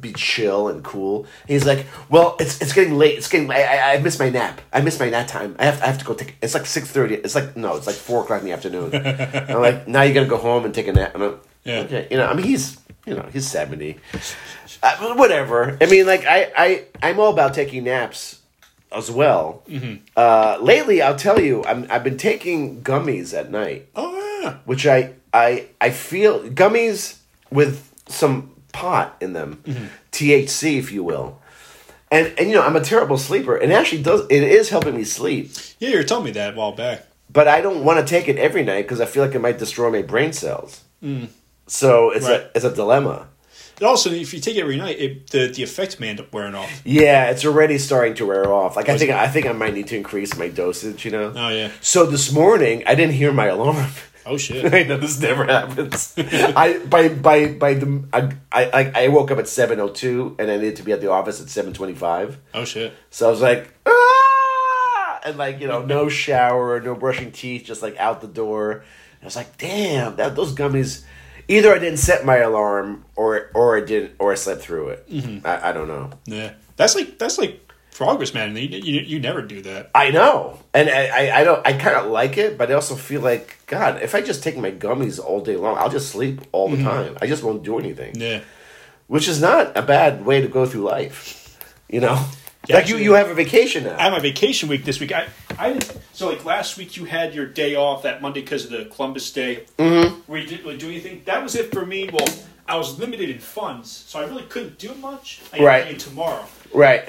be chill and cool. And he's like, well, it's it's getting late. It's getting. I, I, I missed my nap. I missed my nap time. I have I have to go take. It's like six thirty. It's like no, it's like four o'clock in the afternoon. I'm like, now you gotta go home and take a nap. I'm like, Yeah. okay, you know, I mean, he's you know he's seventy. Uh, whatever. I mean, like I I I'm all about taking naps as well. Uh, lately, I'll tell you, I'm, I've been taking gummies at night Oh yeah. which I I I feel gummies with some pot in them, THC, if you will. And and you know I'm a terrible sleeper, and actually does it is helping me sleep. Yeah, you were telling me that a while back. But I don't want to take it every night because I feel like it might destroy my brain cells. So it's Right. a it's a dilemma. And also, if you take it every night, it, the the effect may end up wearing off. Yeah, it's already starting to wear off. Like I think I think I might need to increase my dosage. You know. Oh yeah. So this morning I didn't hear my alarm. Oh shit. I know this never happens. I by by by the I I, I woke up at seven oh two and I needed to be at the office at seven twenty five. Oh shit. So I was like, ah! and like you know, no shower, no brushing teeth, just like out the door. And I was like, damn, that those gummies. Either I didn't set my alarm, or or I didn't, or I slept through it. Mm-hmm. I, I don't know. Yeah. That's like that's like progress, man. You, you, you never do that. I know, and I I, don't. I kind of like it, but I also feel like God, if I just take my gummies all day long, I'll just sleep all the time. I just won't do anything. Yeah. which is not a bad way to go through life. You know, like you, actually- you have a vacation now. I have my vacation week this week. I, I didn't, so like last week you had your day off that Monday because of the Columbus Day. Mm-hmm. Where you didn't really do anything. That was it for me. Well, I was limited in funds, so I really couldn't do much. I Right. Right. tomorrow, right?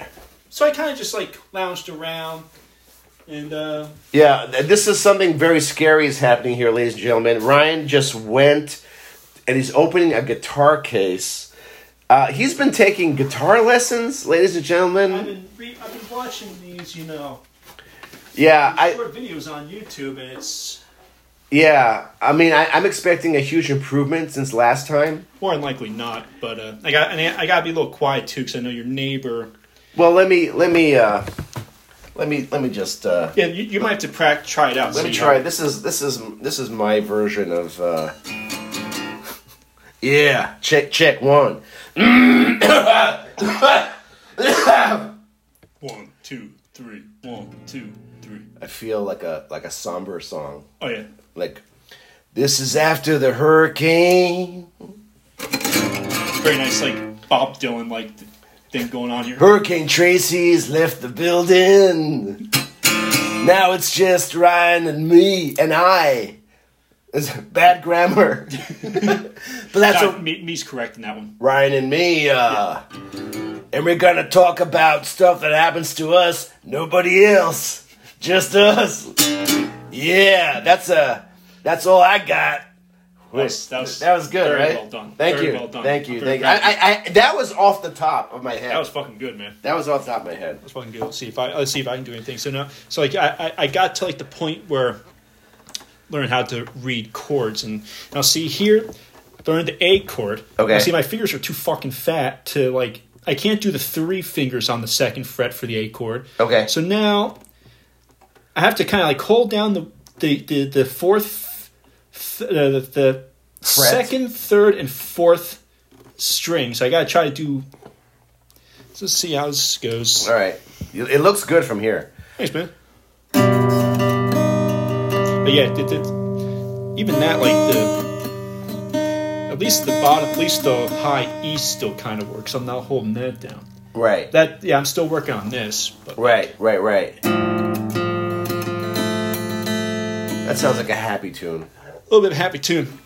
so I kind of just like lounged around, and uh, Yeah, this is something very scary is happening here, ladies and gentlemen. Ryan just went and he's opening a guitar case. Uh, he's been taking guitar lessons, ladies and gentlemen. I've been re- I've been watching these, you know, Yeah, I short videos on YouTube, and it's yeah. I mean, I, I'm expecting a huge improvement since last time. more than likely not. But uh, I got I, I got to be a little quiet too because I know your neighbor. Well, let me let me uh, let me let me just uh, Yeah, you, you might have to prac- try it out. Let so me try. know. This is this is this is my version of. Uh... Yeah, check check one. One, two, three. One, two, three. I feel like a like a somber song. Oh yeah. Like this is after the hurricane. Very nice, like Bob Dylan, like thing going on here. Hurricane Tracy's left the building. Now it's just Ryan and me and I. It's bad grammar. but that's what me, me's correct in that one. Ryan and me, uh, and we're gonna talk about stuff that happens to us, nobody else, just us. Yeah, that's uh that's all I got. That was, that was, That was good, very right? Well done. Thank Very you, Well done. thank you, thank you. I, I, I, that was off the top of my head. that was fucking good, man. that was off the top of my head. That was fucking good. Let's see if I let's see if I can do anything. So now, so like I, I, I got to like the point where learn how to read chords, and now see here, learn the A chord. Okay. Now, see, my fingers are too fucking fat to like. I can't do the three fingers on the second fret for the A chord. Okay. So now I have to kind of like hold down the the the, the fourth, th- uh, the, the Fret. second, third, and fourth string. So I got to try to do. Let's see how this goes. All right, it it looks good from here. Thanks, man. But yeah, it, it, even that, like the at least the bottom, at least the high E still kind of works. I'm not holding that down. Right, That yeah, I'm still working on this, but right, right, right. That sounds like a happy tune. a little bit of happy tune.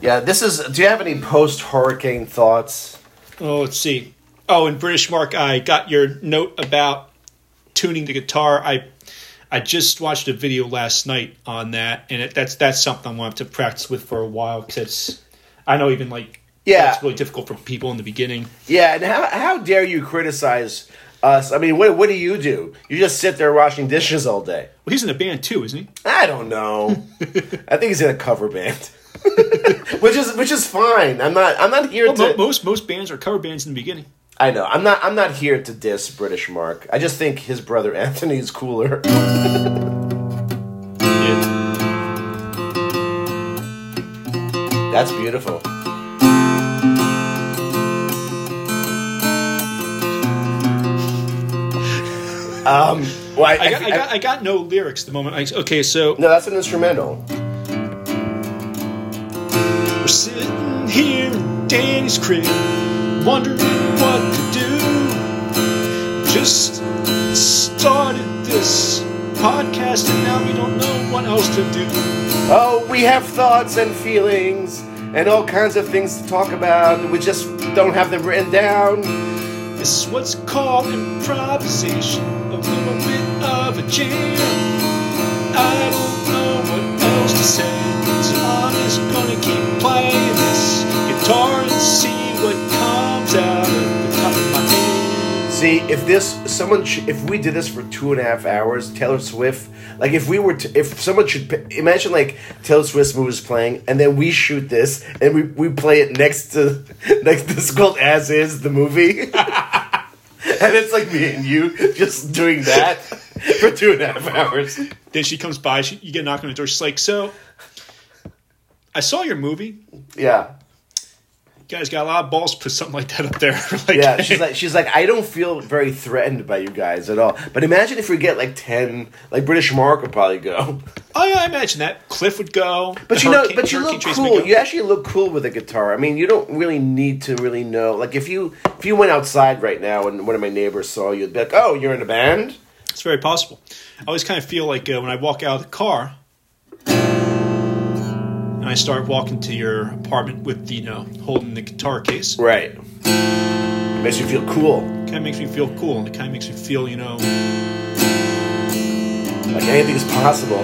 Yeah, this is. Do you have any post hurricane thoughts? Oh, let's see. Oh, in British Mark, I got your note about tuning the guitar. I I just watched a video last night on that, and it, that's that's something I want to practice with for a while because it's I know even like Yeah. it's really difficult for people in the beginning. Yeah, and how how dare you criticize us? I mean, what what do you do? You just sit there washing dishes all day. Well, he's in a band too, isn't he? I don't know. I think he's in a cover band, which is which is fine. I'm not I'm not here Well, to. most most bands are cover bands in the beginning. I know I'm not I'm not here to diss British Mark. I just think his brother Anthony's cooler. Yeah. That's beautiful. Um, well, I, I got, I got I got no lyrics the moment. I, okay, so no, that's an instrumental. we're sitting here in Danny's crib, wondering what to do. Just started this podcast, and now we don't know what else to do. Oh, we have thoughts and feelings and all kinds of things to talk about. We just don't have them written down. This is what's called improvisation, a little bit of a jam. I don't know what else to say, so I'm just gonna keep playing this if this someone sh- if we did this for two and a half hours, Taylor Swift, like if we were to, if someone should p- imagine like Taylor Swift's movie is playing, and then we shoot this and we, we play it next to next this is called as is the movie, and it's like me and you just doing that for two and a half hours. Then she comes by. She, you get a knock on the door. She's like, "So, I saw your movie. Yeah. Guys got a lot of balls. to Put something like that up there. like, Yeah, she's like she's like I don't feel very threatened by you guys at all. But imagine if we get like ten, like British Mark would probably go. oh yeah, I imagine that. Cliff would go. But you know, but you look cool. You actually look cool with a guitar. I mean, you don't really need to really know. Like if you if you went outside right now and one of my neighbors saw you, they'd be like, "Oh, you're in a band." It's very possible. I always kind of feel like uh, when I walk out of the car and I start walking to your apartment with the, you know, holding the guitar case, Right. It makes you feel cool. kind of makes me feel cool and it kind of makes me feel, you know, Like anything is possible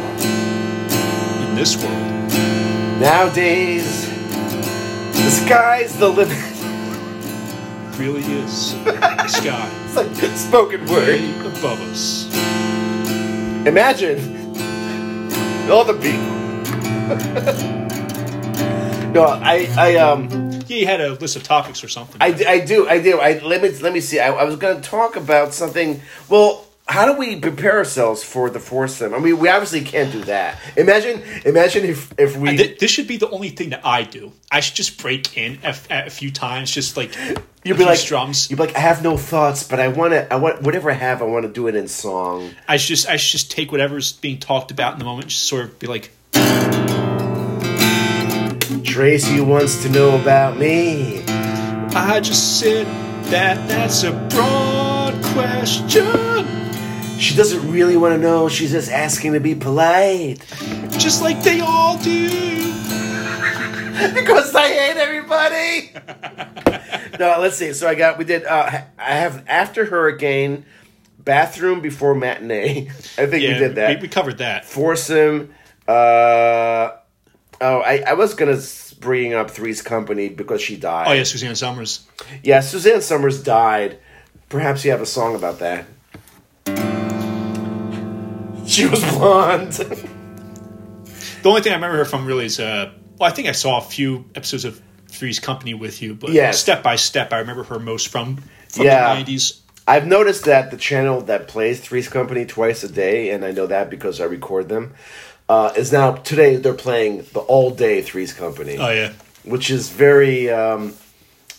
in this world. nowadays. The sky's the limit. really is the sky It's like spoken word. way above us. Imagine all the people. no, I, I, um, Yeah, you had a list of topics or something. I, I do, I do. I let me let me see. I, I was going to talk about something. Well, how do we prepare ourselves for the foursome? I mean, we obviously can't do that. Imagine, imagine if if we. Th- this should be the only thing that I do. I should just break in a, f- a few times, just like You'd be like drums. You'd be like, I have no thoughts, but I want to. I want whatever I have. I want to do it in song. I should just I should just take whatever's being talked about in the moment, just sort of be like, Tracy wants to know about me. I just said that that's a broad question, She doesn't really want to know. She's just asking to be polite just like they all do. because I hate everybody. no, let's see. So I got. We did. Uh, I have after hurricane, bathroom before matinee. I think Yeah, we did that. We, we covered that. Foursome. Uh, oh, I, I was gonna bring up Three's Company because she died. Oh yeah, Suzanne Somers. Yeah, Suzanne Somers died. Perhaps you have a song about that. She was blonde. The only thing I remember her from really is uh, well, I think I saw a few episodes of Three's Company with you, but Yes. step by step, I remember her most from from Yeah. the nineties. I've noticed that the channel that plays Three's Company twice a day, and I know that because I record them, uh, is now today they're playing the all day Threes Company, Oh yeah, which is very. Um,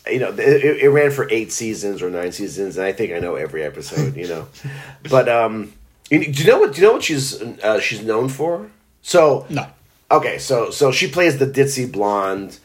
you know, it, it ran for eight seasons or nine seasons, and I think I know every episode. You know, but um, do you know what? Do you know what she's uh, she's known for? So no, Okay, so so she plays the ditzy blonde,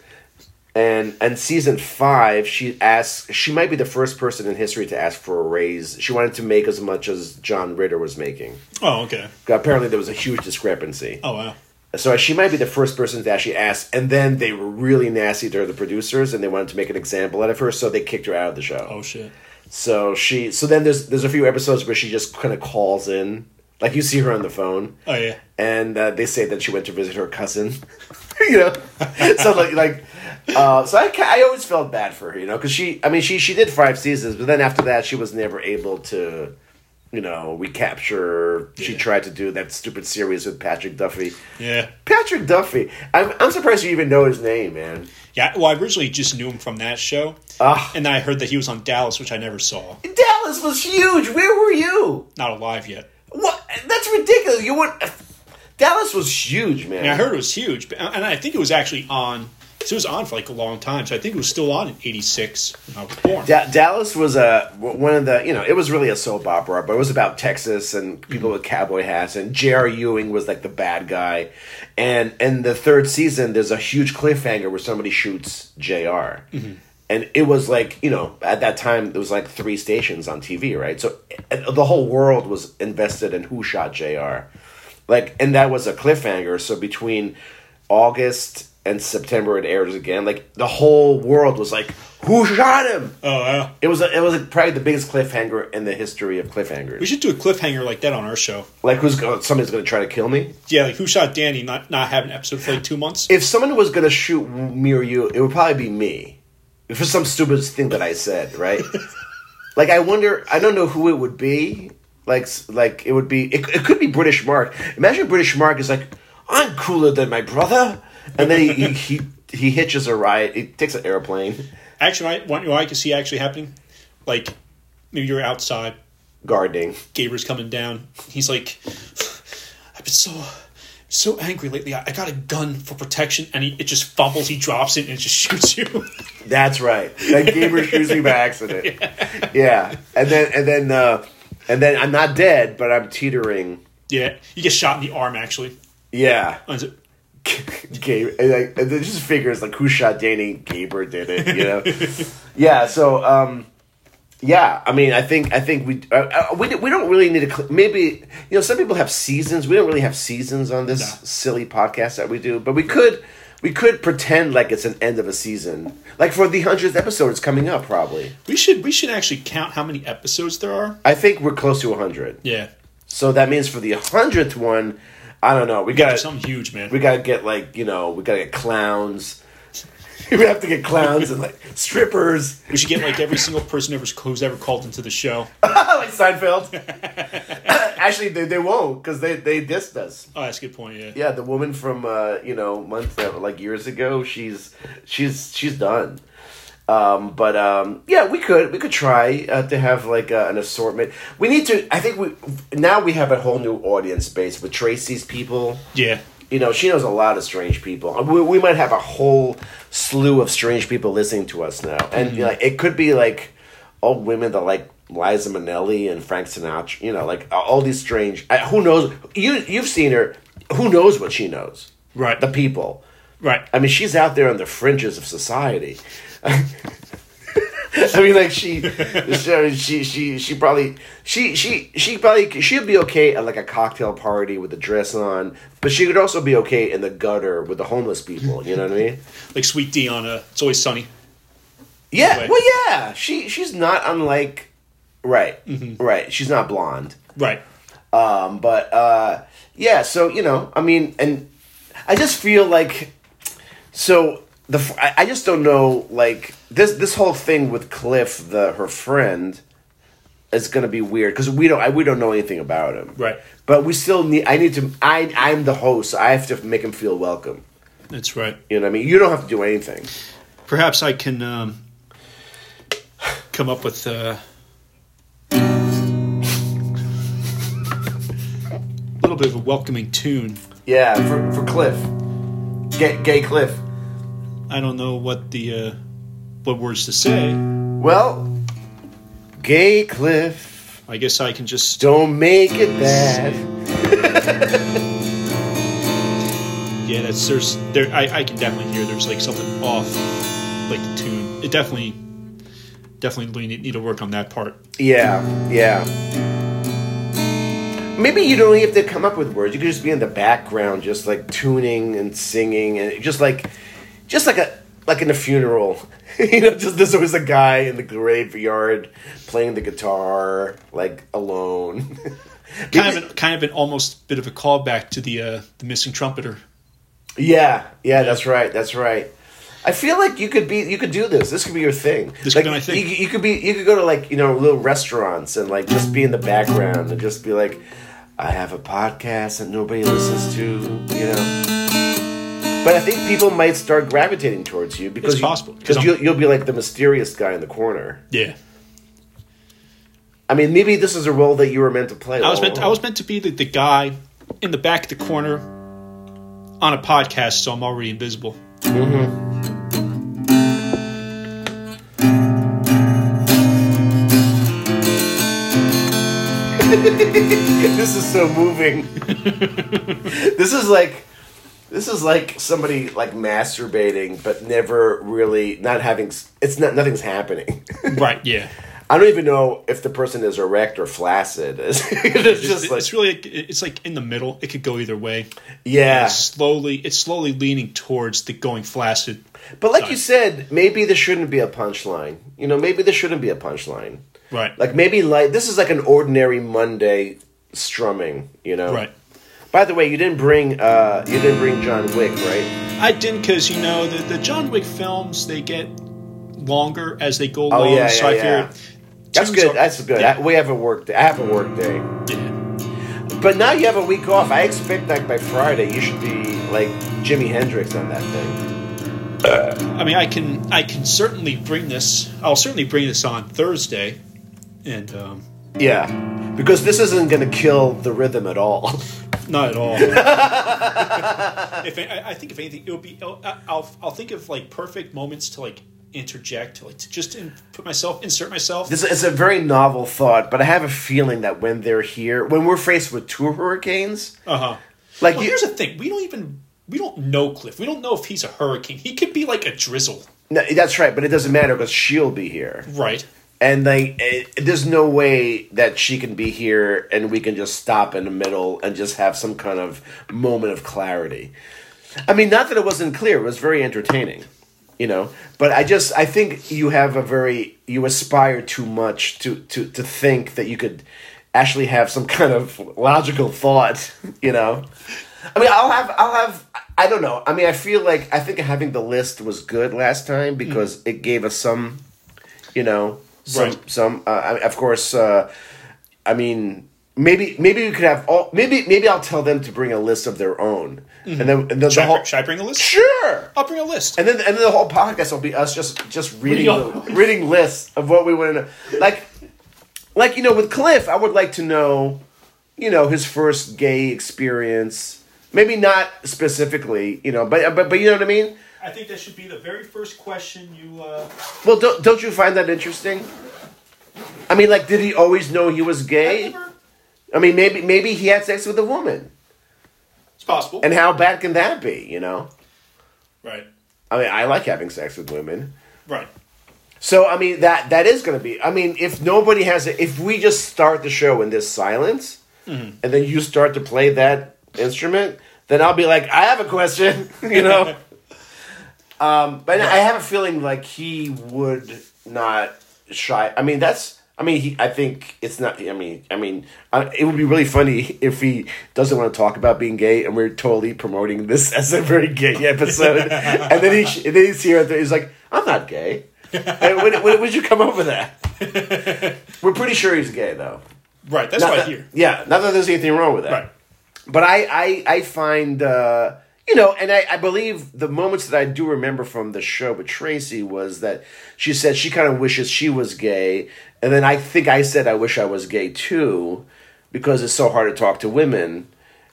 and and season five, she asks. She might be the first person in history to ask for a raise. She wanted to make as much as John Ritter was making. oh okay, Apparently, there was a huge discrepancy. oh wow, So she might be the first person to actually ask. And then they were really nasty to her, the producers, and they wanted to make an example out of her, so they kicked her out of the show. oh shit, So she. So then there's there's a few episodes where she just kind of calls in, like you see her on the phone oh yeah. and uh, they say that she went to visit her cousin. you know, so like like uh, so I I always felt bad for her, you know, because she I mean she she did five seasons, but then after that she was never able to. You know, recapture. She Yeah. tried to do that stupid series with Patrick Duffy. Yeah. Patrick Duffy. I'm, I'm surprised you even know his name, man. Yeah, well, I originally just knew him from that show, Ah, and then I heard that he was on Dallas, which I never saw. Dallas was huge. Where were you? Not alive yet. What? That's ridiculous. You went. Dallas was huge, man. I, mean, I heard it was huge, but, and I think it was actually on. So it was on for like a long time, so I think it was still on in '86 when I was born. Da- Dallas was a one of the you know it was really a soap opera, but it was about Texas and people with cowboy hats. And J.R. Ewing was like the bad guy, and in the third season, there's a huge cliffhanger where somebody shoots J.R. And it was like you know at that time there was like three stations on TV, right? So uh, the whole world was invested in who shot J.R. Like, and that was a cliffhanger. So between August and September, it airs again. Like the whole world was like, "Who shot him?" Oh, yeah. It was a, it was probably the biggest cliffhanger in the history of cliffhangers. We should do a cliffhanger like that on our show. like, who's go- somebody's going to try to kill me? Yeah, like who shot Danny? Not not have an episode for like two months. If someone was going to shoot me or you, it would probably be me for some stupid thing that I said, right? Like I wonder. I don't know who it would be. Like like it would be. It, it could be British Mark. Imagine British Mark is like, I'm cooler than my brother, and then he he he, he hitches a ride. He takes an airplane. Actually, I, what, what I can see actually happening, like maybe you're outside, Gardening. Gabriel's coming down. He's like, I've been so so angry lately. I, I got a gun for protection, and he, it just fumbles. He drops it and it just shoots you. That's right. Then Gabriel shoots me by accident. Yeah. And then and then uh and then I'm not dead, but I'm teetering. yeah, you get shot in the arm. Actually, Yeah. Gabe, and, like, and it just figures like who shot Danny Gaber did it, you know? yeah. So, um, yeah. I mean, I think I think we uh, uh, we we don't really need to maybe you know some people have seasons. We don't really have seasons on this No. silly podcast that we do, but we could we could pretend like it's an end of a season. Like for the hundredth episode, it's coming up probably. we should we should actually count how many episodes there are. I think we're close to hundred. Yeah, So that means for the hundredth one, I don't know. We got something huge, man. we gotta get like you know we gotta get clowns. we have to get clowns and like strippers, We should get like every single person ever who's ever called into the show. like Seinfeld. Actually, they, they won't because they they dissed us. Oh, that's a good point. Yeah. Yeah, the woman from uh, you know months uh, like years ago, she's she's she's done. Um, but um, yeah, we could we could try uh, to have like uh, an assortment. We need to. I think we now we have a whole new audience base with Tracy's people. Yeah. you know, she knows a lot of strange people. We, we might have a whole slew of strange people listening to us now, and you know, it could be like old women that like Liza Minnelli and Frank Sinatra. You know, like all these strange. I, who knows? You you've seen her. Who knows what she knows? Right. The people. Right. I mean, she's out there on the fringes of society. I mean, like she, she, she, she probably, she, she, she probably, she'd be okay at like a cocktail party with a dress on, but she could also be okay in the gutter with the homeless people. You know what I mean? Like Sweet Dee on a It's Always Sunny. Yeah. Well, yeah. She, she's not unlike, right, Mm-hmm. right. She's not blonde. Right. Um, but uh, yeah, so you know, I mean, and I just feel like so the I just don't know like this this whole thing with Cliff, the her friend, is going to be weird because we don't I, we don't know anything about him, Right. But we still need I need to I I'm the host, so I have to make him feel welcome. That's right. You know what I mean? You don't have to do anything. Perhaps I can um, come up with uh, a little bit of a welcoming tune. Yeah, for for Cliff, gay, gay Cliff. I don't know what the uh, what words to say. Well, gay Cliff, I guess I can just don't make it bad. yeah. That's there's there. I, I can definitely hear there's like something off, like the tune. It definitely definitely need, need to work on that part. Yeah, yeah. Maybe you don't even have to come up with words. You could just be in the background, just like tuning and singing, and just like, just like a like in a funeral. you know, just there's always a guy in the graveyard playing the guitar, like alone. Kind of an, kind of an almost bit of a callback to the uh, the missing trumpeter. yeah, yeah, that's right, that's right. I feel like you could be, you could do this. This could be your thing. This like, could be my thing. You, you could be, you could go to like you know little restaurants and like just be in the background and just be like, I have a podcast that nobody listens to, you know. But I think people might start gravitating towards you because It's you- possible, 'cause because you'll, you'll be like the mysterious guy in the corner. Yeah, I mean, maybe this is a role that you were meant to play. I was meant to, I was meant to be the, the guy in the back of the corner on a podcast, so I'm already invisible. Mm-hmm. this is so moving. this is like this is like somebody like masturbating but never really not having it's not nothing's happening. Right? Yeah. I don't even know if the person is erect or flaccid. It's, it's just It's, like it's really it's like in the middle. It could go either way. yeah. It's slowly, it's slowly leaning towards the going flaccid. But like you said, maybe there shouldn't be a punchline. You know, maybe there shouldn't be a punchline. Right. Like maybe like this is like an ordinary Monday strumming, you know. right. By the way, you didn't bring uh you didn't bring John Wick, right? I didn't because you know the the John Wick films they get longer as they go Oh, along. yeah, so yeah, I yeah. figured That's good. are- That's good. Yeah. I- we have a work day. I have a work day. Yeah. But now you have a week off. I expect that by Friday you should be like Jimi Hendrix on that thing. I mean, I can I can certainly bring this. I'll certainly bring this on Thursday, and um, Yeah, because this isn't going to kill the rhythm at all. not at all. if I, I think if anything, it would be. I'll, I'll I'll think of like perfect moments to like interject, like to just in, put myself, insert myself. This is a very novel thought, but I have a feeling that when they're here, when we're faced with two hurricanes, Uh huh. like Well, you, here's the thing: we don't even we don't know Cliff. We don't know if he's a hurricane. He could be like a drizzle, no, that's right, but it doesn't matter because she'll be here, right? And like eh, there's no way that she can be here and we can just stop in the middle and just have some kind of moment of clarity. I mean, not that it wasn't clear; it was very entertaining, you know. But I just I think you have a very you aspire too much to to to think that you could actually have some kind of logical thought, you know. I mean, I'll have I'll have I don't know. I mean, I feel like I think having the list was good last time because it gave us some, you know, some Right. some. Uh, of course, uh, I mean, maybe maybe we could have all. Maybe maybe I'll tell them to bring a list of their own, and then and then the Should, I, whole br- should I bring a list? sure. I'll bring a list. And then, and then the whole podcast will be us just just reading Reading the, reading lists of what we want to know. Like, like you know, with Cliff, I would like to know, you know, his first gay experience. Maybe not specifically, you know, but but but you know what I mean. I think that should be the very first question you. Uh... Well, don't don't you find that interesting? I mean, like, did he always know he was gay? I mean, maybe maybe he had sex with a woman, It's possible. and how bad can that be? You know, right. I mean, I like having sex with women. Right. So I mean that that is going to be. I mean, if nobody has it, if we just start the show in this silence, Mm-hmm. and then you start to play that instrument, then I'll be like, I have a question, you know. um, but I have a feeling like he would not shy. I mean, that's. I mean, he, I think it's not. I mean, I mean, uh, it would be really funny if he doesn't want to talk about being gay, and we're totally promoting this as a very gay episode, and then he and then he's here, he's like, "I'm not gay." And when, when would you come over that? We're pretty sure he's gay, though. Right. That's Not why that- here. Yeah, not that there's anything wrong with that. Right. But I, I, I find, uh, you know, and I, I believe the moments that I do remember from the show with Tracy was that she said she kind of wishes she was gay. And then I think I said I wish I was gay too because it's so hard to talk to women.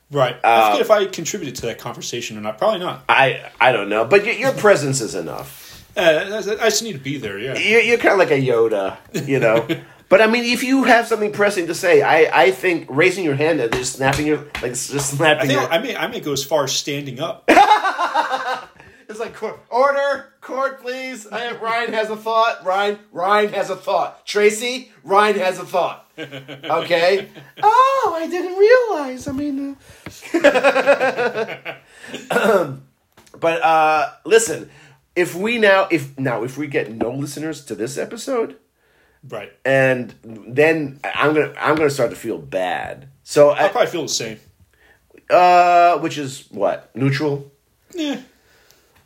Right. I forget if I contributed to that conversation or not. Probably not. I, I don't know. But your, your presence is enough. Uh, I just need to be there. Yeah. You're, you're kind of like a Yoda, you know. but I mean, if you have something pressing to say, I, I think raising your hand and just snapping your like just I snapping think your. I may I may go as far as standing up. It's like court, order, court, please. I have, Ryan has a thought. Ryan, Ryan has a thought. Tracy, Ryan has a thought. Okay. oh, I didn't realize. I mean, uh, but uh, listen. If we now, if now, if we get no listeners to this episode, right. and then I'm gonna, I'm gonna start to feel bad. So, I'll I, probably feel the same. uh, which is what neutral. Yeah.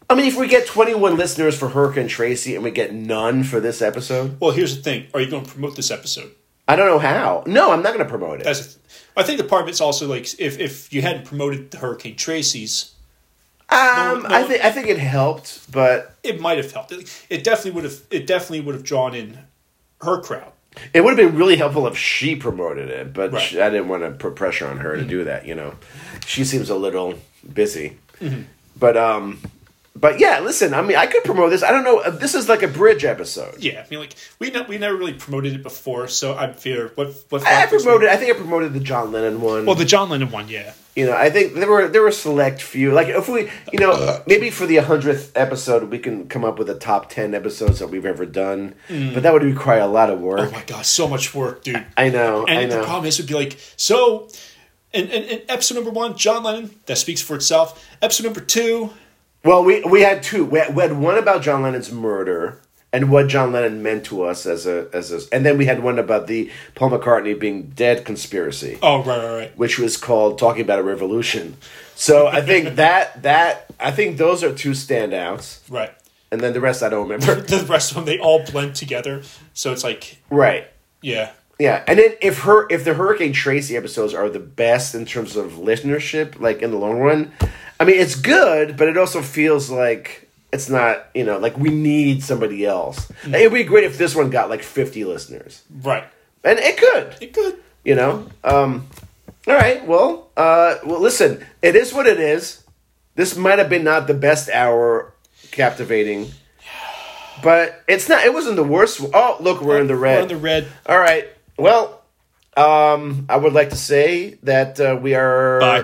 I mean, if we get 21 listeners for Hurricane Tracy and we get none for this episode, Well, here's the thing. Are you going to promote this episode? I don't know how. No, I'm not going to promote it. That's. I think the part of it's also like if if you hadn't promoted the Hurricane Tracy's, um, no- I think I think it helped, but it might have helped. It, it definitely would have. It definitely would have drawn in her crowd. it would have been really helpful if she promoted it. But Right. she, I didn't want to put pressure on her to do that. You know, she seems a little busy. But um, but yeah, listen. I mean, I could promote this. I don't know. uh, This is like a bridge episode. Yeah, I mean, like we ne- we never really promoted it before, so I'm fear what what. I, I promoted. I think I promoted the John Lennon one. Well, the John Lennon one, yeah. You know, I think there were there were select few. Like if we, you know, maybe for the hundredth episode, we can come up with a top ten episodes that we've ever done. But that would require a lot of work. Oh my god, so much work, dude. I know, I And the problem is, would be like so. In, in, in episode number one, John Lennon, that speaks for itself. Episode number two, Well, we we had two. We had, we had one about John Lennon's murder and what John Lennon meant to us as a as a, and then we had one about the Paul McCartney being dead conspiracy. oh right, right, right. which was called talking about a revolution. So I think that that I think those are two standouts, Right. and then the rest I don't remember. The rest of them, they all blend together. So it's like, right. Yeah. Yeah, and then if her if the Hurricane Tracy episodes are the best in terms of listenership, like in the long run, I mean it's good, but it also feels like it's not you know like we need somebody else. Mm. It'd be great if this one got like fifty listeners, Right. and it could, It could. you know. Um, all right, well, uh, well, listen, it is what it is. This might have been not the best hour, captivating, but it's not. It wasn't the worst. Oh, look, we're in the red. We're in the red. All right. Well, um, I would like to say that uh, we are Bye.